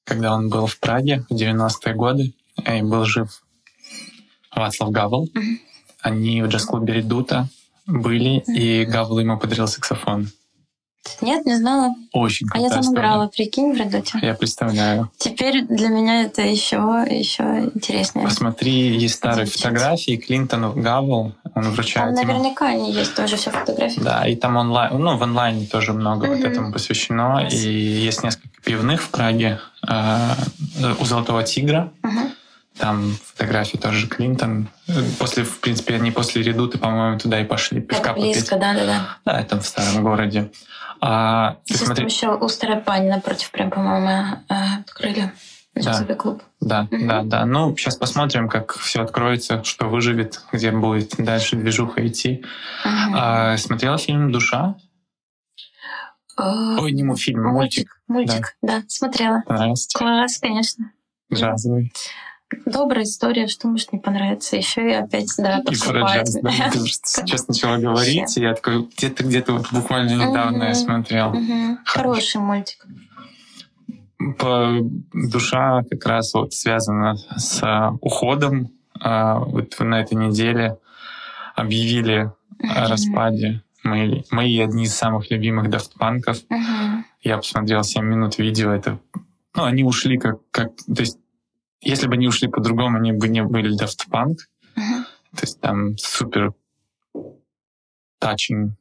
Speaker 1: когда он был в Праге в 90-е годы, и был жив Вацлав Гавел.
Speaker 2: Мгм.
Speaker 1: Они в джаз-клубе «Редута» были, и Гавел ему подарил саксофон.
Speaker 2: Нет, не знала.
Speaker 1: Очень
Speaker 2: А я
Speaker 1: крутая
Speaker 2: там
Speaker 1: история.
Speaker 2: играла, прикинь, в редуте.
Speaker 1: Я представляю.
Speaker 2: Теперь для меня это еще, еще интереснее.
Speaker 1: Посмотри, есть старые
Speaker 2: Изучать.
Speaker 1: фотографии Клинтона, Гавел, он
Speaker 2: Там
Speaker 1: вручает ему.
Speaker 2: наверняка они есть тоже все фотографии.
Speaker 1: Да, и там онлайн, ну, в онлайне тоже много вот
Speaker 2: Мгм.
Speaker 1: этому посвящено.
Speaker 2: Класс.
Speaker 1: И есть несколько пивных в Праге. э, У Золотого Тигра.
Speaker 2: Мгм.
Speaker 1: Там фотографии тоже Клинтон. После, в принципе, они после Редуты, по-моему, туда и пошли пивка
Speaker 2: близко,
Speaker 1: попить.
Speaker 2: да, да, да.
Speaker 1: Да, это в старом городе. А, ты
Speaker 2: Сейчас
Speaker 1: смотри,
Speaker 2: еще у Старопани напротив, прям, по-моему, э, открыли джазовый клуб.
Speaker 1: да,
Speaker 2: Мгм.
Speaker 1: да, да. Ну, сейчас посмотрим, как все откроется, что выживет, где будет дальше движуха идти.
Speaker 2: Мгм.
Speaker 1: А, смотрела фильм «Душа»?
Speaker 2: Э,
Speaker 1: Ой, не фильм, мультик.
Speaker 2: Мультик, да, смотрела.
Speaker 1: Понравился?
Speaker 2: Класс, конечно.
Speaker 1: Джазовый.
Speaker 2: Добрая история, что может не понравиться. Еще и опять, да,
Speaker 1: И да. Ты сейчас начала говорить, и я такой, где-то, где-то вот буквально недавно я смотрел.
Speaker 2: Хороший мультик.
Speaker 1: Душа как раз вот связана с а, уходом. А, Вот на этой неделе объявили о распаде мои, мои одни из самых любимых дафтпанков.
Speaker 2: Мгм.
Speaker 1: Я посмотрел 7 минут видео, это... Ну, они ушли как... как то есть, если бы они ушли по-другому, они бы не были Daft Punk.
Speaker 2: Мгм.
Speaker 1: То есть там супер touching,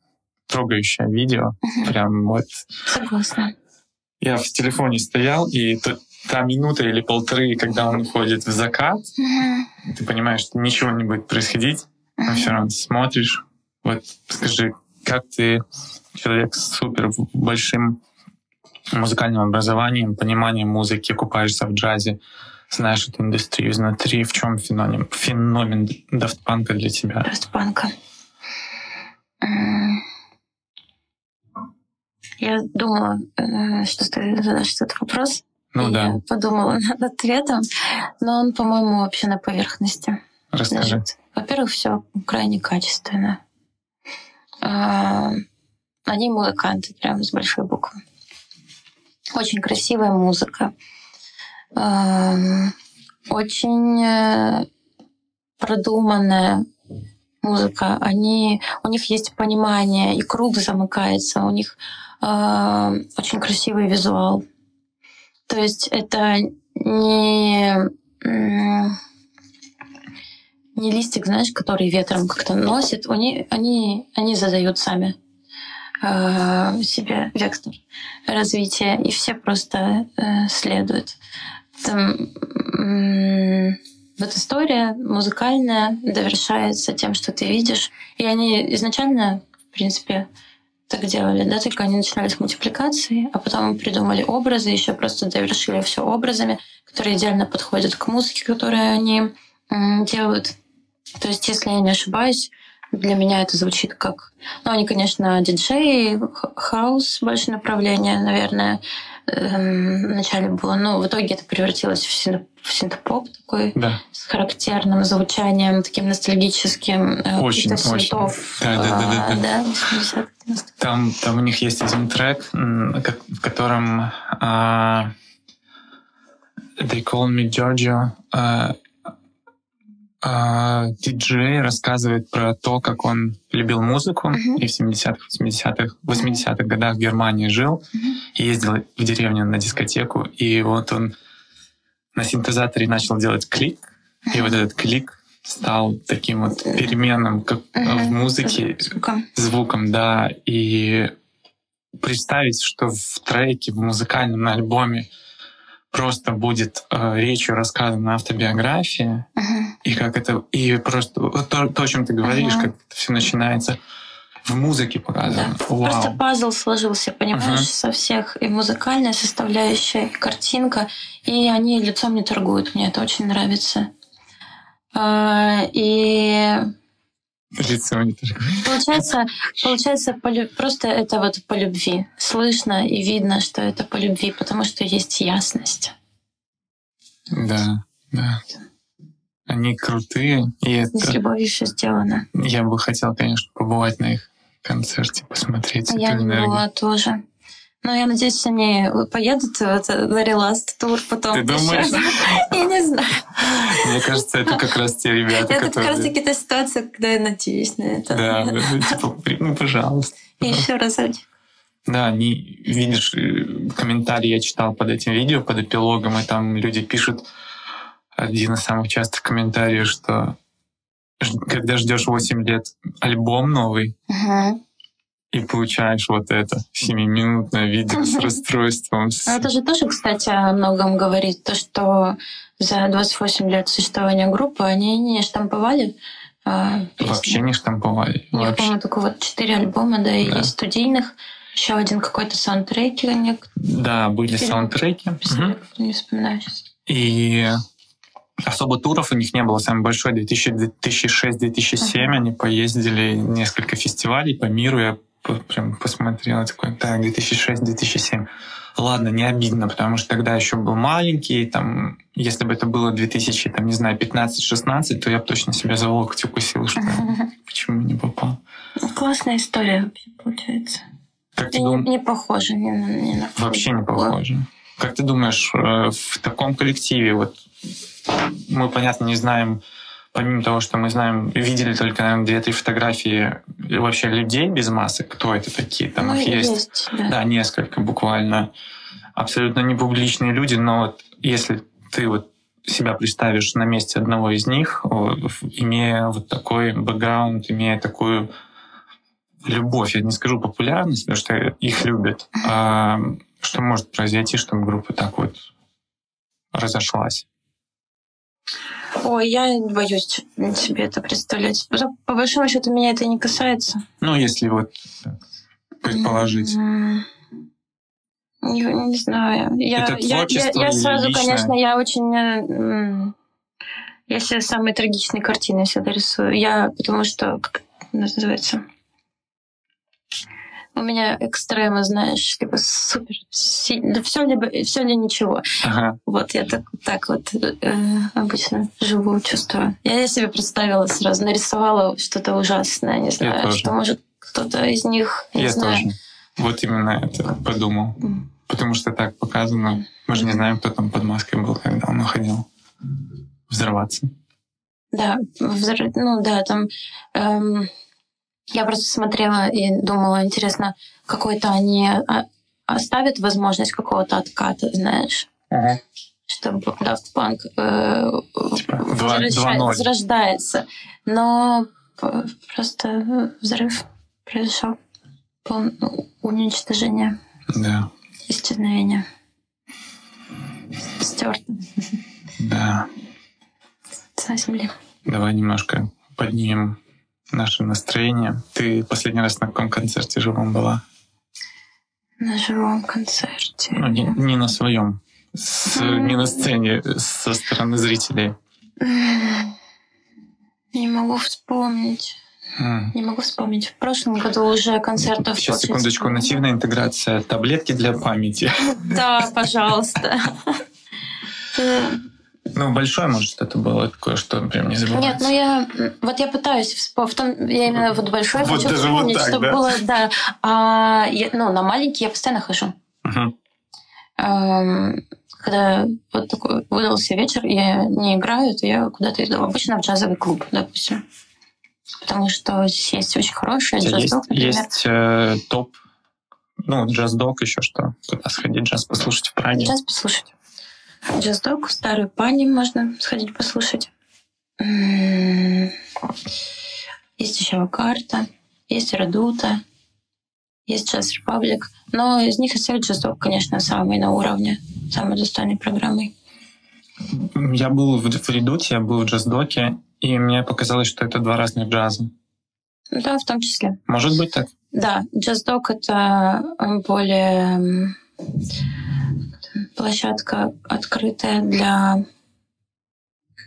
Speaker 1: трогающее видео.
Speaker 2: Мгм.
Speaker 1: Прям вот
Speaker 2: Согласна.
Speaker 1: я в телефоне стоял, и т- та минута или полторы, когда он уходит в закат,
Speaker 2: Мгм.
Speaker 1: ты понимаешь, что ничего не будет происходить, но
Speaker 2: Мгм.
Speaker 1: все равно смотришь. Вот скажи, как ты, человек с супер большим музыкальным образованием, пониманием музыки, купаешься в джазе, знаешь эту индустрию изнутри, в чем феномен, феномен дафтпанка для тебя?
Speaker 2: Растпанка. М. Я думала, э, что ты задашь этот вопрос.
Speaker 1: Ну да,
Speaker 2: Я подумала над ответом, но он, по-моему, вообще на поверхности.
Speaker 1: расскажи.
Speaker 2: лежит. Во-первых, все крайне качественно. А, Они музыканты, прям с большой буквы. Очень красивая музыка. Ам, Очень э, продуманная музыка. Они, у них есть понимание, и круг замыкается. У них а, очень красивый визуал. То есть это не не листик, знаешь, который ветром как-то носит, они, они, они задают сами э, себе вектор развития, и все просто э, следуют. Там, вот история музыкальная довершается тем, что ты видишь. И они изначально, в принципе, так делали, да, только они начинали с мультипликации, а потом придумали образы, еще просто довершили все образами, которые идеально подходят к музыке, которую они делают. То есть, если я не ошибаюсь, для меня это звучит как... Ну, они, конечно, диджеи, х- хаус, больше направление, наверное, вначале было. Но в итоге это превратилось в, синт- в синт-поп такой
Speaker 1: Да.
Speaker 2: с характерным звучанием, таким ностальгическим. э,
Speaker 1: Очень, очень.
Speaker 2: синтов,
Speaker 1: Да-да-да-да-да.
Speaker 2: а, да, 80-х, 90-х.
Speaker 1: Там, там у них есть один трек, в котором а, They Call Me Giorgio. а, а, диджей рассказывает про то, как он любил музыку
Speaker 2: Мгм.
Speaker 1: и в 70-х, 80-х, 80-х годах в Германии жил и ездил в деревню на дискотеку. И вот он на синтезаторе начал делать клик, и вот этот клик стал таким вот переменным, как в
Speaker 2: Мгм.
Speaker 1: музыке,
Speaker 2: Звуком.
Speaker 1: звуком, да, и представить, что в треке, в музыкальном на альбоме просто будет э, речью рассказана автобиография,
Speaker 2: Мгм.
Speaker 1: и как это, и просто то, то, о чем ты говоришь,
Speaker 2: Ага.
Speaker 1: как это все начинается в музыке показано. Вау.
Speaker 2: Просто пазл сложился, понимаешь,
Speaker 1: Мгм.
Speaker 2: со всех и музыкальная составляющая, и картинка, и они лицом не торгуют. Мне это очень нравится. А, И
Speaker 1: Лицо не торгует.
Speaker 2: получается, получается просто это вот по любви. Слышно и видно, что это по любви, потому что есть ясность.
Speaker 1: Да, да. Они крутые, и
Speaker 2: С
Speaker 1: это...
Speaker 2: любовью все сделано.
Speaker 1: Я бы хотел, конечно, побывать на их концерте, посмотреть эту
Speaker 2: Я не была тоже. Но я надеюсь, они поедут вот на реласт тур потом.
Speaker 1: Ты думаешь?
Speaker 2: Я не знаю.
Speaker 1: Мне кажется, это как раз те ребята,
Speaker 2: Это как раз таки та ситуация, когда я надеюсь на это.
Speaker 1: Да, ну, типа, ну, пожалуйста.
Speaker 2: Еще раз.
Speaker 1: Да, они, видишь, э, комментарии я читал под этим видео, под эпилогом, и там люди пишут, один из самых частых комментариев, что когда ждешь 8 лет альбом новый,
Speaker 2: Мгм.
Speaker 1: И получаешь вот это семиминутное видео с расстройством.
Speaker 2: А это же тоже, кстати, о многом говорит. То, что за 28 лет существования группы они не штамповали а.
Speaker 1: Вообще не штамповали.
Speaker 2: У
Speaker 1: Вообще.
Speaker 2: по-моему, только вот четыре альбома, да, и студийных. Еще один какой-то саундтрек, я не
Speaker 1: Да, были
Speaker 2: Фильм
Speaker 1: саундтреки.
Speaker 2: писали, не вспоминаю сейчас.
Speaker 1: И особо туров у них не было. Самый большой 2006-2007 они поездили несколько фестивалей по миру. Я прям посмотрел такой, так, 2006-2007. Ладно, не обидно, потому что тогда еще был маленький, там, если бы это было 2000, там, не знаю, 15-16, то я бы точно себя за локоть укусил, что почему не попал.
Speaker 2: Классная история вообще получается.
Speaker 1: Как ты
Speaker 2: Не,
Speaker 1: дум-
Speaker 2: не похоже ни на, ни на
Speaker 1: Вообще не похоже. Как ты думаешь, э, в таком коллективе, вот мы, понятно, не знаем, помимо того, что мы знаем, видели только, наверное, две-три фотографии вообще людей без масок, кто это такие. Там
Speaker 2: Ну,
Speaker 1: их есть,
Speaker 2: есть, да.
Speaker 1: да, несколько буквально. Абсолютно не публичные люди, но вот если ты вот себя представишь на месте одного из них, имея вот такой бэкграунд, имея такую любовь, я не скажу популярность, потому что их любят, а что может произойти, чтобы группа так вот разошлась?
Speaker 2: Ой, я боюсь себе это представлять. По большому счету меня это не касается.
Speaker 1: Ну, если вот предположить.
Speaker 2: Не, не знаю. Я,
Speaker 1: Это
Speaker 2: я, я, я сразу,
Speaker 1: личное?
Speaker 2: конечно, я очень... э, Я себе самые трагичные картины всегда рисую. Я, потому что, как это называется... У меня экстремы, знаешь, либо супер, все либо все или ничего.
Speaker 1: Ага.
Speaker 2: Вот я так, так вот э, обычно живу, чувствую. Я себе представила сразу, нарисовала что-то ужасное, не знаю,
Speaker 1: тоже.
Speaker 2: что может кто-то из них, не
Speaker 1: Я
Speaker 2: знаю.
Speaker 1: тоже. Вот именно это подумал. Потому что так показано. Мы же не знаем, кто там под маской был, когда он уходил взорваться.
Speaker 2: Да, взрыв- ну да, там эм, я просто смотрела и думала, интересно, какой-то они а, оставят возможность какого-то отката, знаешь, чтобы Daft Punk э,
Speaker 1: Типа
Speaker 2: возвраща-
Speaker 1: 2-0.
Speaker 2: возрождается. Но п- просто взрыв произошел. Полное уничтожение,
Speaker 1: Да,
Speaker 2: исчезновение. Стерто
Speaker 1: да.
Speaker 2: с земли.
Speaker 1: Давай немножко поднимем наше настроение. Ты последний раз на каком концерте живом была?
Speaker 2: На живом концерте.
Speaker 1: Ну, не, не на своем. С- не на сцене, со стороны зрителей.
Speaker 2: Не могу вспомнить.
Speaker 1: М.
Speaker 2: Не могу вспомнить. В прошлом году уже концертов
Speaker 1: Сейчас,
Speaker 2: очень
Speaker 1: секундочку. Нативная интеграция. Таблетки для памяти.
Speaker 2: Да, пожалуйста.
Speaker 1: Ну, большое, может, это было такое, что прям не забывается.
Speaker 2: Нет, ну я вот я пытаюсь вспомнить, в том, я именно вот большой
Speaker 1: Вот
Speaker 2: хочу
Speaker 1: даже вот
Speaker 2: вспомнить,
Speaker 1: так,
Speaker 2: чтобы
Speaker 1: да?
Speaker 2: было, да. А, я- ну, на маленький я постоянно хожу.
Speaker 1: Мгм.
Speaker 2: Эм, Когда вот такой выдался вечер, я не играю, то я куда-то иду. Обычно в джазовый клуб, допустим. Потому что здесь есть очень хороший
Speaker 1: У тебя есть,
Speaker 2: джаз например.
Speaker 1: есть э, топ, ну, джаз-дог еще что? Куда сходить, джаз послушать в Праге?
Speaker 2: Джаз послушать. Джаз-дог, старую пани можно сходить послушать. М, Есть еще карта, есть Радута, есть Джаз Репаблик. Но из них из всех джаз-дог, конечно, самый на уровне, самой достойной программой.
Speaker 1: Я был в, в Редуте, я был в джаз-доке, и мне показалось, что это два разных джаза.
Speaker 2: Да, в том числе.
Speaker 1: Может быть так?
Speaker 2: Да, джаз-дог — это более м, площадка открытая для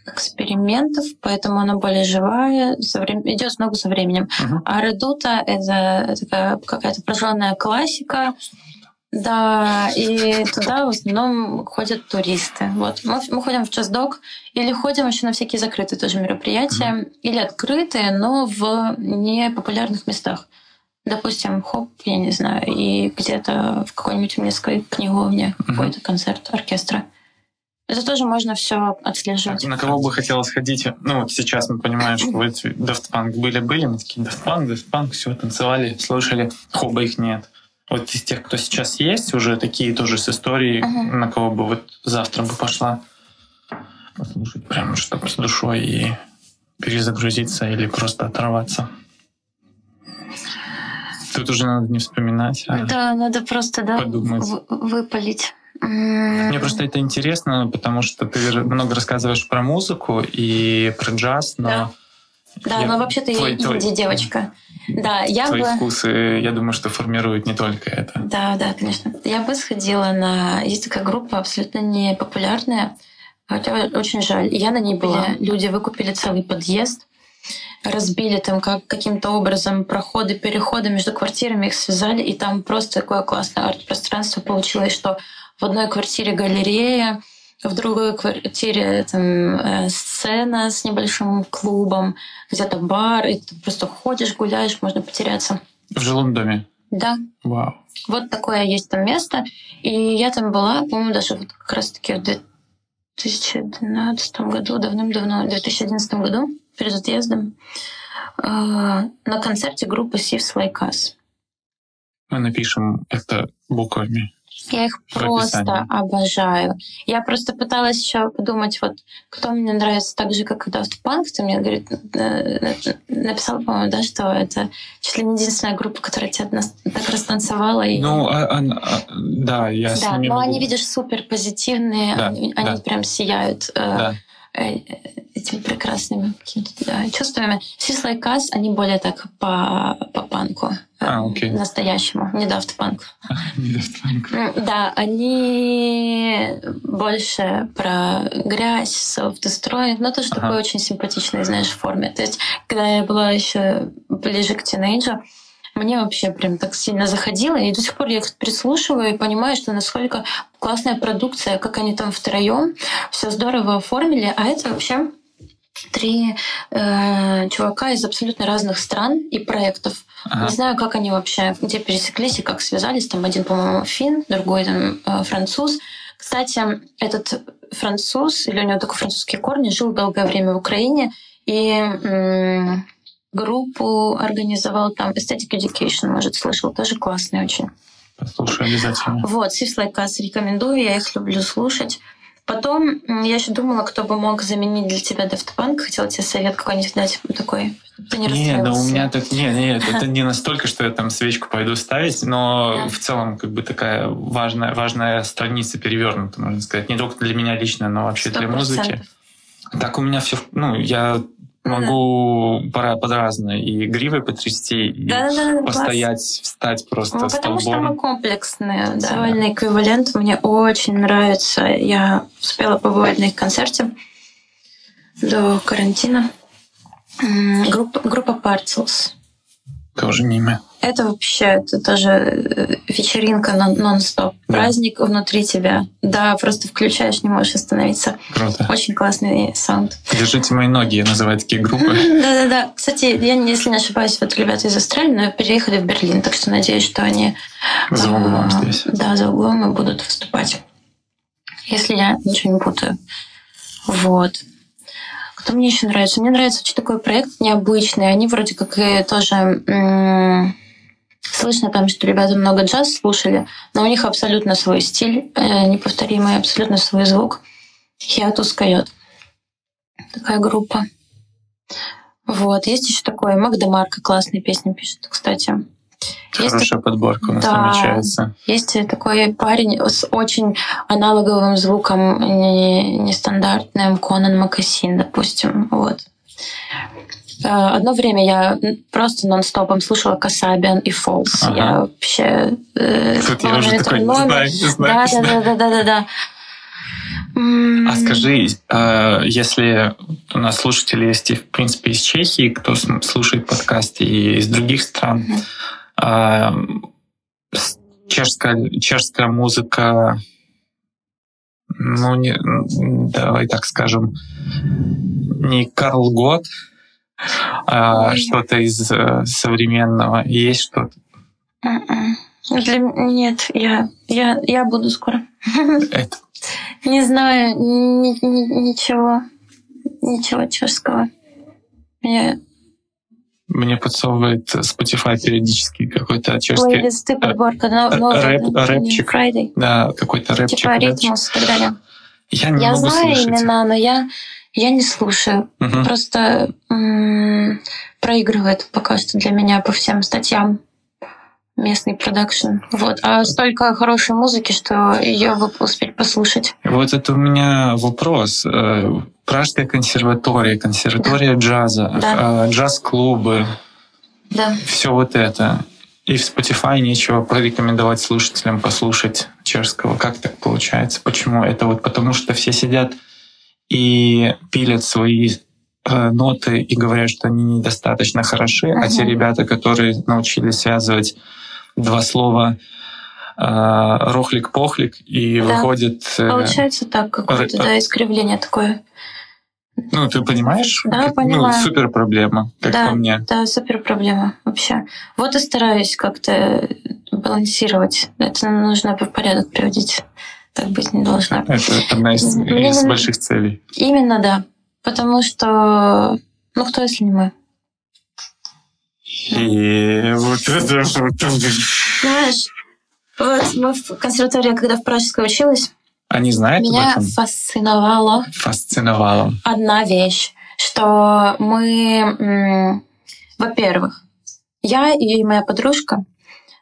Speaker 2: экспериментов, поэтому она более живая, со врем- идет много со временем.
Speaker 1: Мгм.
Speaker 2: А редута — это такая какая-то прожженная классика, да, и туда в основном ходят туристы. Вот. Мы, мы ходим в джаз-дог или ходим еще на всякие закрытые тоже мероприятия, или открытые, но в непопулярных местах. Допустим, хоп, я не знаю, и где-то в какой-нибудь минской книговне
Speaker 1: Мгм.
Speaker 2: какой-то концерт оркестра. Это тоже можно все отслеживать.
Speaker 1: На кого бы хотелось ходить? Ну, вот сейчас мы понимаем, что вот Daft Punk были-были, мы такие, Daft Punk, Daft Punk, все, танцевали, слушали, хоба их нет. Вот из тех, кто сейчас есть, уже такие тоже с историей,
Speaker 2: Мгм.
Speaker 1: на кого бы вот завтра бы пошла послушать прям, чтобы с душой и перезагрузиться или просто оторваться. Тут уже надо не вспоминать, а
Speaker 2: Да, надо просто да,
Speaker 1: подумать.
Speaker 2: выпалить.
Speaker 1: Мне просто это интересно, потому что ты много рассказываешь про музыку и про джаз, но
Speaker 2: Да. Да,
Speaker 1: Я-
Speaker 2: но вообще-то я инди-девочка. Да, я
Speaker 1: твои
Speaker 2: бы...
Speaker 1: вкусы, я думаю, что формируют не только это.
Speaker 2: Да, да, конечно. Я бы сходила на... Есть такая группа абсолютно не популярная. Хотя очень жаль. Я на ней была. Люди выкупили целый подъезд, разбили там как, каким-то образом проходы, переходы между квартирами, их связали, и там просто такое классное арт-пространство получилось, что в одной квартире галерея, в другой квартире там, э, сцена с небольшим клубом, где-то бар, и ты просто ходишь, гуляешь, можно потеряться.
Speaker 1: В жилом доме.
Speaker 2: Да,
Speaker 1: Вау.
Speaker 2: вот такое есть там место. И я там была, по-моему, даже вот как раз-таки в 2012 году, давным-давно, в 2011 году, перед отъездом. э, на концерте группы Sieves Like Us.
Speaker 1: Мы напишем это буквами.
Speaker 2: Я их просто обожаю. Я просто пыталась еще подумать, вот кто мне нравится так же, как и Daft Punk. Ты мне говорит, э, написал, по-моему, да, что это чуть ли не единственная группа, которая тебя так растанцевала. И...
Speaker 1: Ну, а, а, а, да, я
Speaker 2: да, но
Speaker 1: могу...
Speaker 2: они, видишь, супер позитивные,
Speaker 1: да,
Speaker 2: они,
Speaker 1: да.
Speaker 2: они прям сияют. Э,
Speaker 1: Да.
Speaker 2: Э, этими прекрасными да, чувствами. Swiss Like Us, они более так по, по панку. э,
Speaker 1: А, окей.
Speaker 2: Настоящему, не Daft Punk.
Speaker 1: Не Daft Punk.
Speaker 2: Да, они больше про грязь, self-destroy, но тоже
Speaker 1: Ага.
Speaker 2: такой очень симпатичной, знаешь, форме. То есть, когда я была еще ближе к тинейджу, мне вообще прям так сильно заходило, и до сих пор я их прислушиваю и понимаю, что насколько классная продукция, как они там втроем все здорово оформили, а это вообще три э, чувака из абсолютно разных стран и проектов.
Speaker 1: Ага.
Speaker 2: Не знаю, как они вообще, где пересеклись и как связались. Там один, по-моему, фин, другой там э, француз. Кстати, этот француз, или у него только французские корни, жил долгое время в Украине и м, группу организовал там Aesthetic Education, может, слышал, тоже классный очень.
Speaker 1: Послушай обязательно.
Speaker 2: Вот, Six Like Us рекомендую, я их люблю слушать. Потом я еще думала, кто бы мог заменить для тебя Daft Punk. Хотела тебе совет какой-нибудь дать такой, ты не
Speaker 1: Не, да у меня так... Не, нет, это не настолько, что я там свечку пойду ставить, но в целом как бы такая важная, важная страница перевернута, можно сказать. Не только для меня лично, но вообще для музыки. Так у меня все... Ну, я могу пора под разные и гривы потрясти, и
Speaker 2: Да-да-да, класс.
Speaker 1: постоять, встать просто
Speaker 2: Ну, потому что мы комплексные.
Speaker 1: Да.
Speaker 2: Довольно эквивалент. Мне очень нравится. Я успела побывать на их концерте до карантина. Группа, группа Parcels.
Speaker 1: Тоже мимо.
Speaker 2: Это вообще, это тоже э, вечеринка нон- нон-стоп.
Speaker 1: Да.
Speaker 2: Праздник внутри тебя. Да, просто включаешь, не можешь остановиться.
Speaker 1: Круто.
Speaker 2: Очень классный саунд.
Speaker 1: Держите мои ноги, я называю такие группы.
Speaker 2: Да-да-да. Кстати, я, если не ошибаюсь, вот ребята из Австралии, но переехали в Берлин, так что надеюсь, что они
Speaker 1: За углом
Speaker 2: а,
Speaker 1: здесь.
Speaker 2: Да, за углом и будут выступать. Если я ничего не путаю. Вот. Кто мне еще нравится? Мне нравится очень такой проект необычный. Они вроде как и тоже... Слышно там, что ребята много джаз слушали, но у них абсолютно свой стиль, э, неповторимый, абсолютно свой звук. Хиатус Койот. Такая группа. Вот. Есть еще такой Магда Марка классные песни пишет, кстати. Есть
Speaker 1: Хорошая подборка у нас
Speaker 2: Да.
Speaker 1: намечается.
Speaker 2: есть такой парень с очень аналоговым звуком, не- нестандартным, Конан Макасин, допустим. Вот. Э, Одно время я просто нон-стопом слушала Касабиан и Фолс.
Speaker 1: Ага.
Speaker 2: Я вообще... э,
Speaker 1: Тут я уже такой, не знаю, не знаю,
Speaker 2: Да,
Speaker 1: не
Speaker 2: да,
Speaker 1: знаю.
Speaker 2: да, да, да, да, да. М,
Speaker 1: А скажи, э, если у нас слушатели есть в принципе, из Чехии, кто слушает подкасты, и из других стран, а, чешская, чешская музыка, ну, не, давай так скажем, не Карл Гот,
Speaker 2: Ой.
Speaker 1: что-то из э, современного. Есть что-то?
Speaker 2: м-м. Для Нет, я, я, я буду скоро.
Speaker 1: Это
Speaker 2: Не знаю ни- ни- ничего, ничего чешского. Мне
Speaker 1: мне подсовывает Spotify периодически какой-то чешский,
Speaker 2: плейлисты, подборка, но,
Speaker 1: э,
Speaker 2: новый,
Speaker 1: рэп- рэпчик.
Speaker 2: Friday,
Speaker 1: да, какой-то рэпчик.
Speaker 2: типа
Speaker 1: рэпчик.
Speaker 2: ритмус и так далее.
Speaker 1: Я не
Speaker 2: Я
Speaker 1: могу
Speaker 2: знаю
Speaker 1: слышать.
Speaker 2: имена, но я, я не слушаю.
Speaker 1: Мгм.
Speaker 2: Просто м, проигрывает пока что для меня по всем статьям местный продакшн. Вот. А столько хорошей музыки, что ее успеть послушать.
Speaker 1: Вот это у меня вопрос. Э, Пражская консерватория, консерватория джаза,
Speaker 2: Да.
Speaker 1: э, джаз-клубы,
Speaker 2: Да.
Speaker 1: все вот это. И в Spotify нечего порекомендовать слушателям послушать чешского. Как так получается? Почему? Это вот потому, что все сидят и пилят свои э, ноты и говорят, что они недостаточно хороши, а те ребята, которые научились связывать два слова э, рохлик-похлик и
Speaker 2: Да.
Speaker 1: выходит... э,
Speaker 2: Получается так, какое-то да, искривление такое.
Speaker 1: Ну, ты понимаешь?
Speaker 2: Да,
Speaker 1: Как-
Speaker 2: понимаю.
Speaker 1: Ну, супер проблема, как
Speaker 2: Да.
Speaker 1: по мне.
Speaker 2: Да, супер проблема вообще. Вот и стараюсь как-то балансировать. Это нужно в порядок приводить. Так быть не должно.
Speaker 1: Это одна из,
Speaker 2: Мне
Speaker 1: из больших целей.
Speaker 2: Именно да. Потому что, ну кто, если не мы?
Speaker 1: И вот это...
Speaker 2: Знаешь, вот мы в консерватории, когда в Пражской училась,
Speaker 1: Они знают
Speaker 2: меня
Speaker 1: об этом?
Speaker 2: фасциновало
Speaker 1: Фасциновало.
Speaker 2: одна вещь, что мы, во-первых, я и моя подружка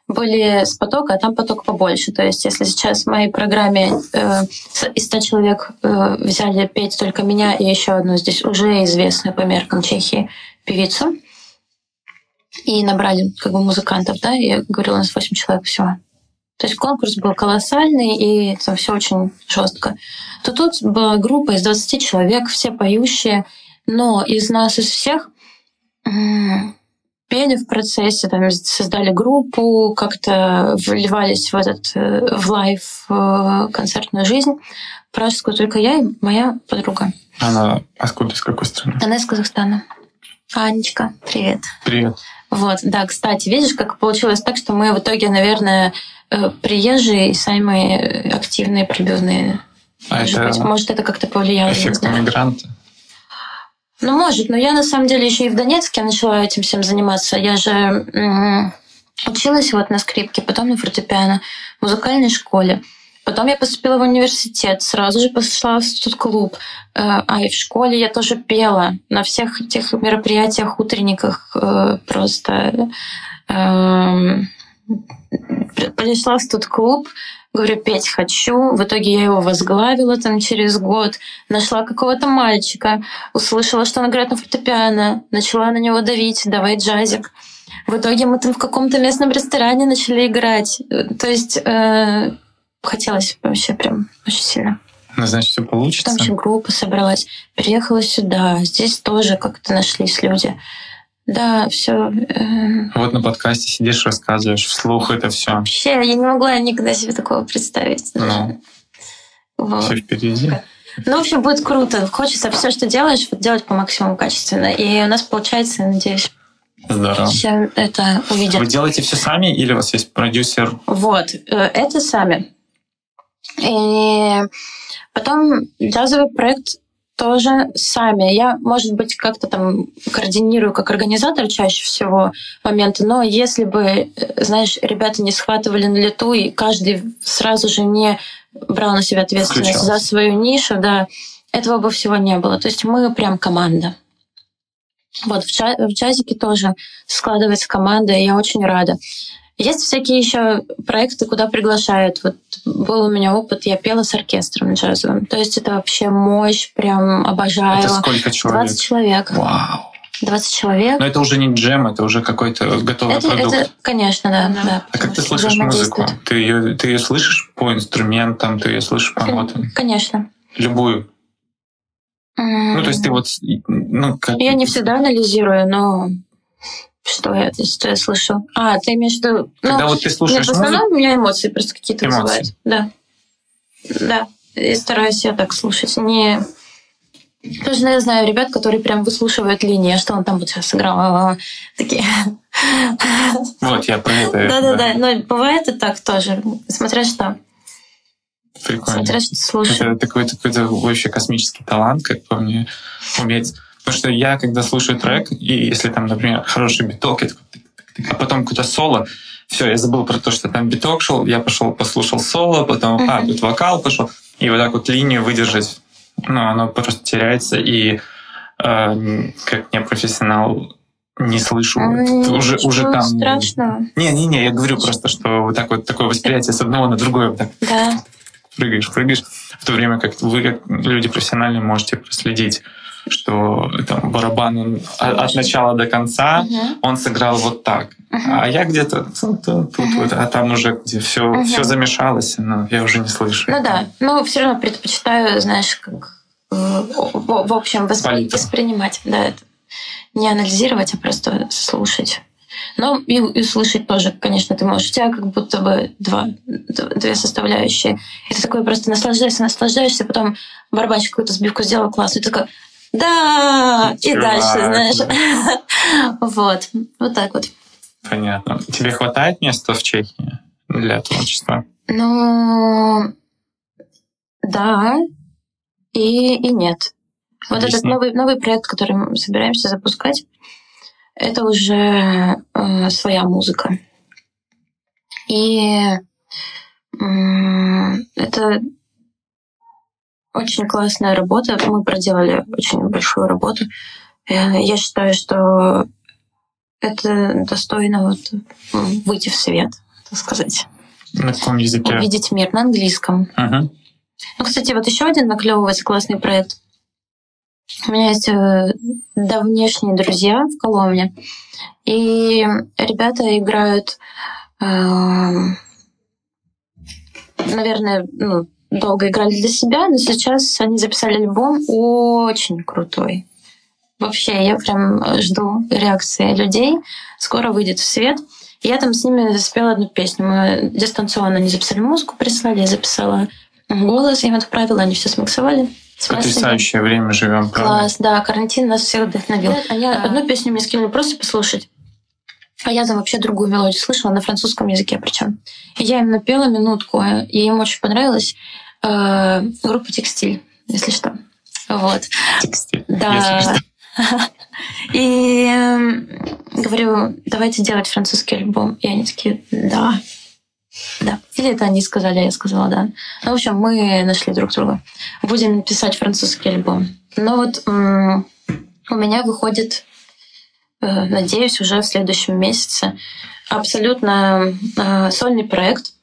Speaker 2: были с потока, а там поток побольше. То есть, если сейчас в моей программе э, из 100 человек э, взяли петь только меня и еще одну здесь уже известную по меркам Чехии певицу, и набрали как бы музыкантов, да, я говорила, у нас 8 человек всего. То есть конкурс был колоссальный, и там все очень жестко. То тут была группа из 20 человек, все поющие, но из нас, из всех, м, пели в процессе, там, создали группу, как-то вливались в этот э, в live э, концертную жизнь пражскую только я и моя подруга.
Speaker 1: Она откуда, из какой страны?
Speaker 2: Она из Казахстана. Анечка, привет.
Speaker 1: Привет.
Speaker 2: Вот, да, кстати, видишь, как получилось так, что мы в итоге, наверное, э, приезжие и самые активные пробивные.
Speaker 1: А
Speaker 2: Может,
Speaker 1: это
Speaker 2: быть, может, это как-то повлияло,
Speaker 1: эффект
Speaker 2: знаю. Ну, может, но я на самом деле еще и в Донецке начала этим всем заниматься. Я же училась вот на скрипке, потом на фортепиано, в музыкальной школе. Потом я поступила в университет, сразу же пошла в студ-клуб. Э, А и в школе я тоже пела на всех этих мероприятиях, утренниках э, просто. Пришла в студ-клуб, говорю, петь хочу. В итоге я его возглавила там через год. Нашла какого-то мальчика, услышала, что он играет на фортепиано, начала на него давить, давай джазик. В итоге мы там в каком-то местном ресторане начали играть. То есть э, хотелось вообще прям очень сильно.
Speaker 1: Ну, значит, все получится.
Speaker 2: Там еще группа собралась. Приехала сюда. Здесь тоже как-то нашлись люди. Да, все.
Speaker 1: Вот на подкасте сидишь, рассказываешь вслух это все.
Speaker 2: Вообще, я не могла никогда себе такого представить.
Speaker 1: Ну,
Speaker 2: Вот.
Speaker 1: все впереди.
Speaker 2: Ну, в общем, будет круто. Хочется все, что делаешь, вот делать по максимуму качественно. И у нас получается, я надеюсь,
Speaker 1: Здорово.
Speaker 2: все это увидят.
Speaker 1: Вы делаете все сами или у вас есть продюсер?
Speaker 2: Вот, э, это сами. И потом джазовый проект тоже сами. Я, может быть, как-то там координирую как организатор чаще всего моменты, но если бы, знаешь, ребята не схватывали на лету, и каждый сразу же не брал на себя ответственность
Speaker 1: Включался.
Speaker 2: за свою нишу, да, этого бы всего не было. То есть мы прям команда. Вот в, джа- в джазике тоже складывается команда, и я очень рада. Есть всякие еще проекты, куда приглашают. Вот был у меня опыт, я пела с оркестром джазовым. То есть это вообще мощь, прям обожаю.
Speaker 1: Это сколько человек?
Speaker 2: 20 человек.
Speaker 1: Вау.
Speaker 2: 20 человек.
Speaker 1: Но это уже не джем, это уже какой-то готовый
Speaker 2: Это,
Speaker 1: продукт.
Speaker 2: это, конечно, да. да.
Speaker 1: А как ты слышишь музыку? Ты ее, ты ее слышишь по инструментам, ты ее слышишь по нотам?
Speaker 2: Конечно.
Speaker 1: Любую. Ну, то есть ты вот, ну, как...
Speaker 2: Я не всегда анализирую, но что я, что я слышу? А, ты имеешь в виду...
Speaker 1: Когда
Speaker 2: ну,
Speaker 1: вот ты слушаешь
Speaker 2: Нет, в
Speaker 1: музыку,
Speaker 2: основном у меня эмоции просто какие-то вызывают. Да. Да. И стараюсь я так слушать. Не... Потому что я знаю ребят, которые прям выслушивают линии, а что он там вот сейчас сыграл. Такие.
Speaker 1: вот я про это.
Speaker 2: Да-да-да. Но бывает и так тоже. Смотря что.
Speaker 1: Прикольно.
Speaker 2: Смотря что слушаешь.
Speaker 1: Это такой, такой вообще космический талант, как по мне, уметь. Потому что я, когда слушаю трек, и если там, например, хороший биток, я такой а потом какое-то соло, все, я забыл про то, что там биток шел, я пошел послушал соло, потом, а,
Speaker 2: Мгм.
Speaker 1: тут вокал пошел, и вот так вот линию выдержать, ну, оно просто теряется, и э, как не профессионал не слышу.
Speaker 2: М,
Speaker 1: уже, уже там...
Speaker 2: страшного.
Speaker 1: Не-не-не, я говорю просто, что вот так вот такое восприятие с одного на другое вот так
Speaker 2: Да.
Speaker 1: прыгаешь, прыгаешь, в то время как вы, как люди профессиональные, можете проследить, что там барабан он от, начала до конца
Speaker 2: Мгм.
Speaker 1: он сыграл вот так,
Speaker 2: Мгм.
Speaker 1: а я где-то ну, тут, тут вот, а там уже где все
Speaker 2: Мгм.
Speaker 1: все замешалось, но я уже не слышу.
Speaker 2: Ну да, но все равно предпочитаю, знаешь, как э, в, в общем воспри- воспринимать, да, это не анализировать, а просто слушать. Но и, и слышать тоже, конечно, ты можешь. У тебя как будто бы два, две составляющие. И ты такой просто наслаждаешься, наслаждаешься, потом барабанщик какую-то сбивку сделал классную, и ты такой да, и
Speaker 1: Чувак,
Speaker 2: дальше, знаешь.
Speaker 1: да.
Speaker 2: Вот, вот так вот.
Speaker 1: Понятно. Тебе хватает места в Чехии для творчества?
Speaker 2: Ну, да, и, и нет. Вот этот
Speaker 1: Объясни.
Speaker 2: новый, новый проект, который мы собираемся запускать, это уже э, своя музыка. И э, это очень классная работа. Мы проделали очень большую работу. Э, я считаю, что это достойно вот выйти в свет, так сказать.
Speaker 1: На каком языке?
Speaker 2: Увидеть мир на английском.
Speaker 1: Угу.
Speaker 2: Ну, кстати, вот еще один наклевывается классный проект. У меня есть э, давнешние друзья в Коломне, и ребята играют, э, наверное, ну, долго играли для себя, но сейчас они записали альбом очень крутой. Вообще, я прям жду реакции людей. Скоро выйдет в свет. Я там с ними спела одну песню. Мы дистанционно не записали музыку, прислали, я записала голос, я им отправила, они все смиксовали.
Speaker 1: Потрясающее время живем,
Speaker 2: правда? Класс, да, карантин нас всех вдохновил. Они а. одну песню мне скинули просто послушать. А я там вообще другую мелодию слышала, на французском языке причем. И я им напела минутку, и им очень понравилась э, группа «Текстиль», если что. Вот.
Speaker 1: Текстиль,
Speaker 2: да.
Speaker 1: если что.
Speaker 2: И эм, говорю, давайте делать французский альбом. И они такие, да. Да. Или это они сказали, а я сказала да. Ну, в общем, мы нашли друг друга. Будем писать французский альбом. Но вот у меня выходит, э, надеюсь, уже в следующем месяце абсолютно э, сольный проект.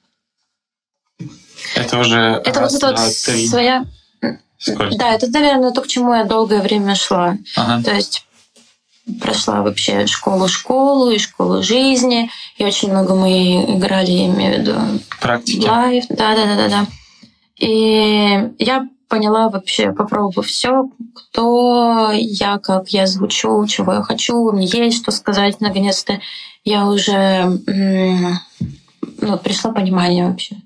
Speaker 1: Это уже
Speaker 2: это
Speaker 1: раз,
Speaker 2: вот эта вот своя
Speaker 1: Сколько?
Speaker 2: Да, это, наверное, то, к чему я долгое время шла.
Speaker 1: Ага.
Speaker 2: То есть прошла вообще школу-школу и школу жизни. И очень много мы играли, я имею в виду...
Speaker 1: Практики.
Speaker 2: Лайв, да-да-да-да. И я поняла вообще, попробовав все, кто я, как я звучу, чего я хочу, мне есть что сказать. Наконец-то я уже ну, пришло понимание вообще.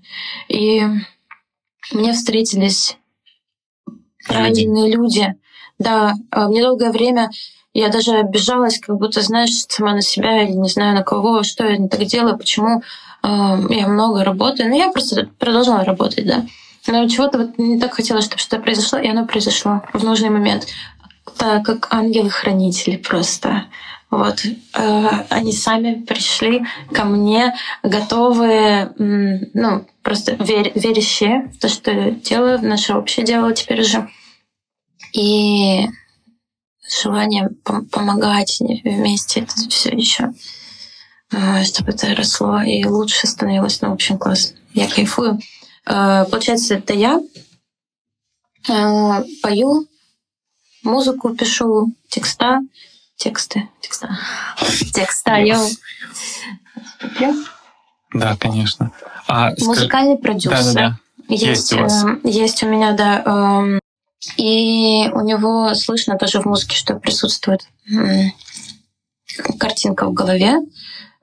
Speaker 2: И мне встретились правильные люди. Да, а, мне долгое время я даже обижалась, как будто, знаешь, сама на себя или не знаю на кого, что я не так делаю, почему э, я много работаю. Но я просто продолжала работать, да. Но чего-то вот не так хотелось, чтобы что-то произошло, и оно произошло в нужный момент. Так как ангелы-хранители просто. Вот. Э, они сами пришли ко мне, готовые, ну, просто вер верящие в то, что я делаю, в наше общее дело теперь уже и желание пом- помогать вместе это все еще, а, чтобы это росло и лучше становилось. Ну, общем, класс. Я кайфую. А, получается, это я пою, музыку пишу, текста, тексты, текста, текста. Я...
Speaker 1: Да, конечно. А,
Speaker 2: Музыкальный продюсер. Да, да, да. Есть, есть, у вас. Э, есть у меня, да, эм, и у него слышно тоже в музыке, что присутствует картинка в голове.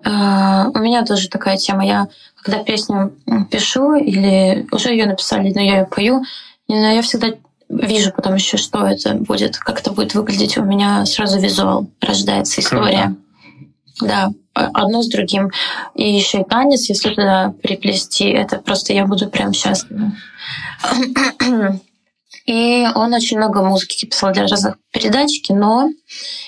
Speaker 2: А, у меня тоже такая тема. Я когда песню пишу или уже ее написали, но я ее пою, но я всегда вижу потом еще, что это будет, как это будет выглядеть. У меня сразу визуал рождается история. Да, одно с другим. И еще и танец, если туда приплести, это просто я буду прям счастлива. И он очень много музыки писал для разных передач, кино.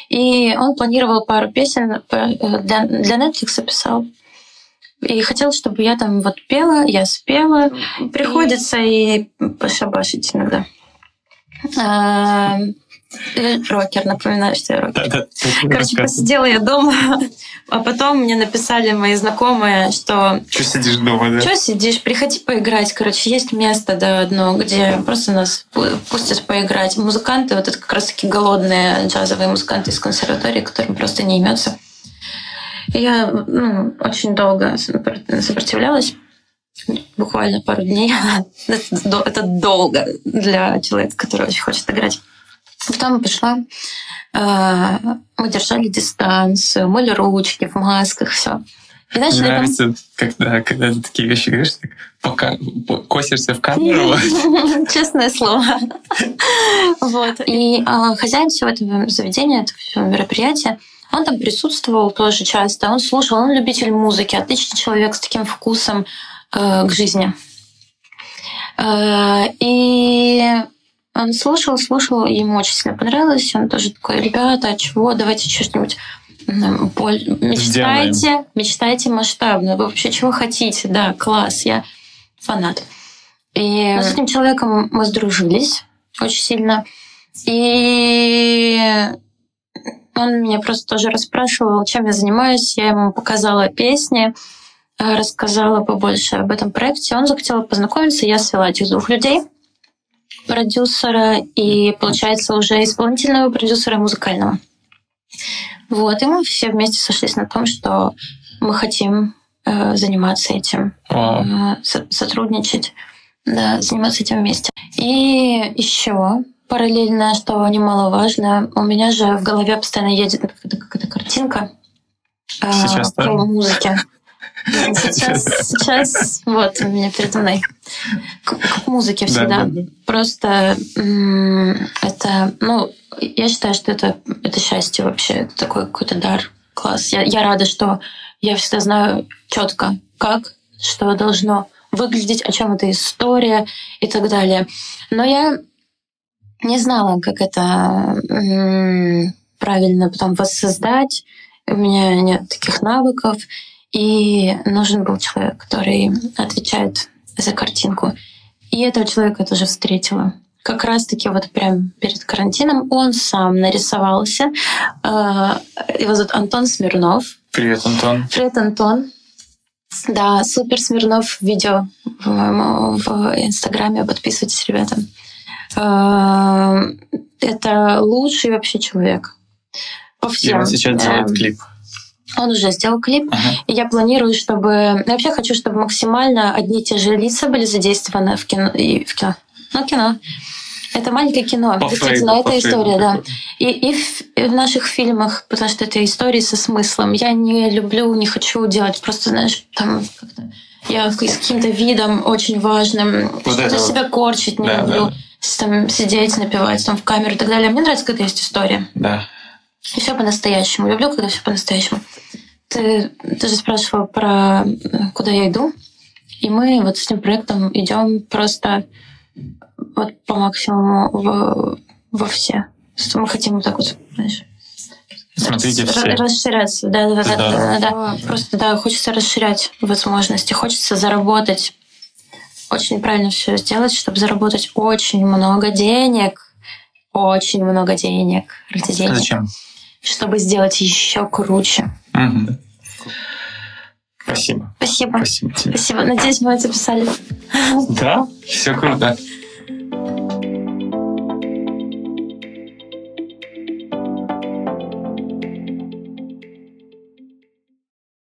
Speaker 2: И он планировал пару песен э, для, для Netflix писал. И хотел, чтобы я там вот пела, я спела. Приходится и пошабашить иногда. А, Рокер, напоминаю, что я рокер. Да, да, Короче, посидела я дома, а потом мне написали мои знакомые, что...
Speaker 1: Что сидишь дома, да?
Speaker 2: Что сидишь? Приходи поиграть. Короче, есть место, да, одно, где просто нас пустят поиграть. Музыканты, вот это как раз-таки голодные джазовые музыканты из консерватории, которым просто не имется. Я ну, очень долго сопротивлялась буквально пару дней. Это долго для человека, который очень хочет играть. Потом пришла, э, мы держали дистанцию, мыли ручки в масках, все.
Speaker 1: И начали Нравится, там... когда, когда ты такие вещи говоришь, так пока косишься в камеру.
Speaker 2: Честное слово. Вот. И а, хозяин всего этого заведения, этого всего мероприятия, он там присутствовал тоже часто, он слушал, он любитель музыки, отличный человек с таким вкусом к жизни. Э, и он слушал, слушал, ему очень сильно понравилось. Он тоже такой, ребята, а чего, давайте что-нибудь Мечтайте, Сделаем. мечтайте масштабно. Вы вообще чего хотите? Да, класс, я фанат. И с этим человеком мы сдружились очень сильно. И он меня просто тоже расспрашивал, чем я занимаюсь. Я ему показала песни, э, рассказала побольше об этом проекте. Он захотел познакомиться, я свела этих двух людей продюсера и, получается, уже исполнительного продюсера музыкального. Вот, и мы все вместе сошлись на том, что мы хотим э, заниматься этим, э, со- сотрудничать, да, заниматься этим вместе. И еще параллельно, что немаловажно, у меня же в голове постоянно едет какая-то, какая-то картинка
Speaker 1: э, Сейчас, да?
Speaker 2: музыке. Сейчас, сейчас, вот у меня передо мной. К, к музыке всегда. Да, да, да. Просто это, ну, я считаю, что это, это счастье вообще. Это такой какой-то дар. Класс. Я, я рада, что я всегда знаю четко, как, что должно выглядеть, о чем эта история и так далее. Но я не знала, как это правильно потом воссоздать. У меня нет таких навыков. И нужен был человек, который отвечает за картинку. И этого человека я тоже встретила. Как раз-таки вот прям перед карантином он сам нарисовался. А, его зовут Антон Смирнов.
Speaker 1: Привет, Антон.
Speaker 2: Привет, Антон. Да, супер Смирнов видео в, в Инстаграме. Подписывайтесь, ребята. А, это лучший вообще человек.
Speaker 1: По всем. И он сейчас делает клип.
Speaker 2: Он уже сделал клип. Uh-huh. И я планирую, чтобы... Я вообще хочу, чтобы максимально одни и те же лица были задействованы в кино. И в кино. Ну, кино. Это маленькое кино. По Действительно, это история, да. И, и, в, и в наших фильмах, потому что это истории со смыслом. Я не люблю, не хочу делать просто, знаешь, там как-то я с каким-то видом очень важным, вот что-то себя корчить не да, люблю. Да. Там сидеть, напевать там в камеру и так далее. Мне нравится, когда есть история.
Speaker 1: Да.
Speaker 2: И все по-настоящему. Люблю, когда все по-настоящему. Ты, ты же спрашивал про куда я иду. И мы вот с этим проектом идем просто вот по максимуму в, во все. Что мы хотим вот так вот, знаешь,
Speaker 1: Смотрите все.
Speaker 2: Расширяться, да, да, да, да, да, да. Просто да, хочется расширять возможности, хочется заработать. Очень правильно все сделать, чтобы заработать очень много денег. Очень много денег.
Speaker 1: Ради денег. Зачем?
Speaker 2: Чтобы сделать еще круче.
Speaker 1: Угу. Спасибо.
Speaker 2: Спасибо.
Speaker 1: Спасибо тебе.
Speaker 2: Спасибо. Надеюсь, мы это записали.
Speaker 1: Да, все круто.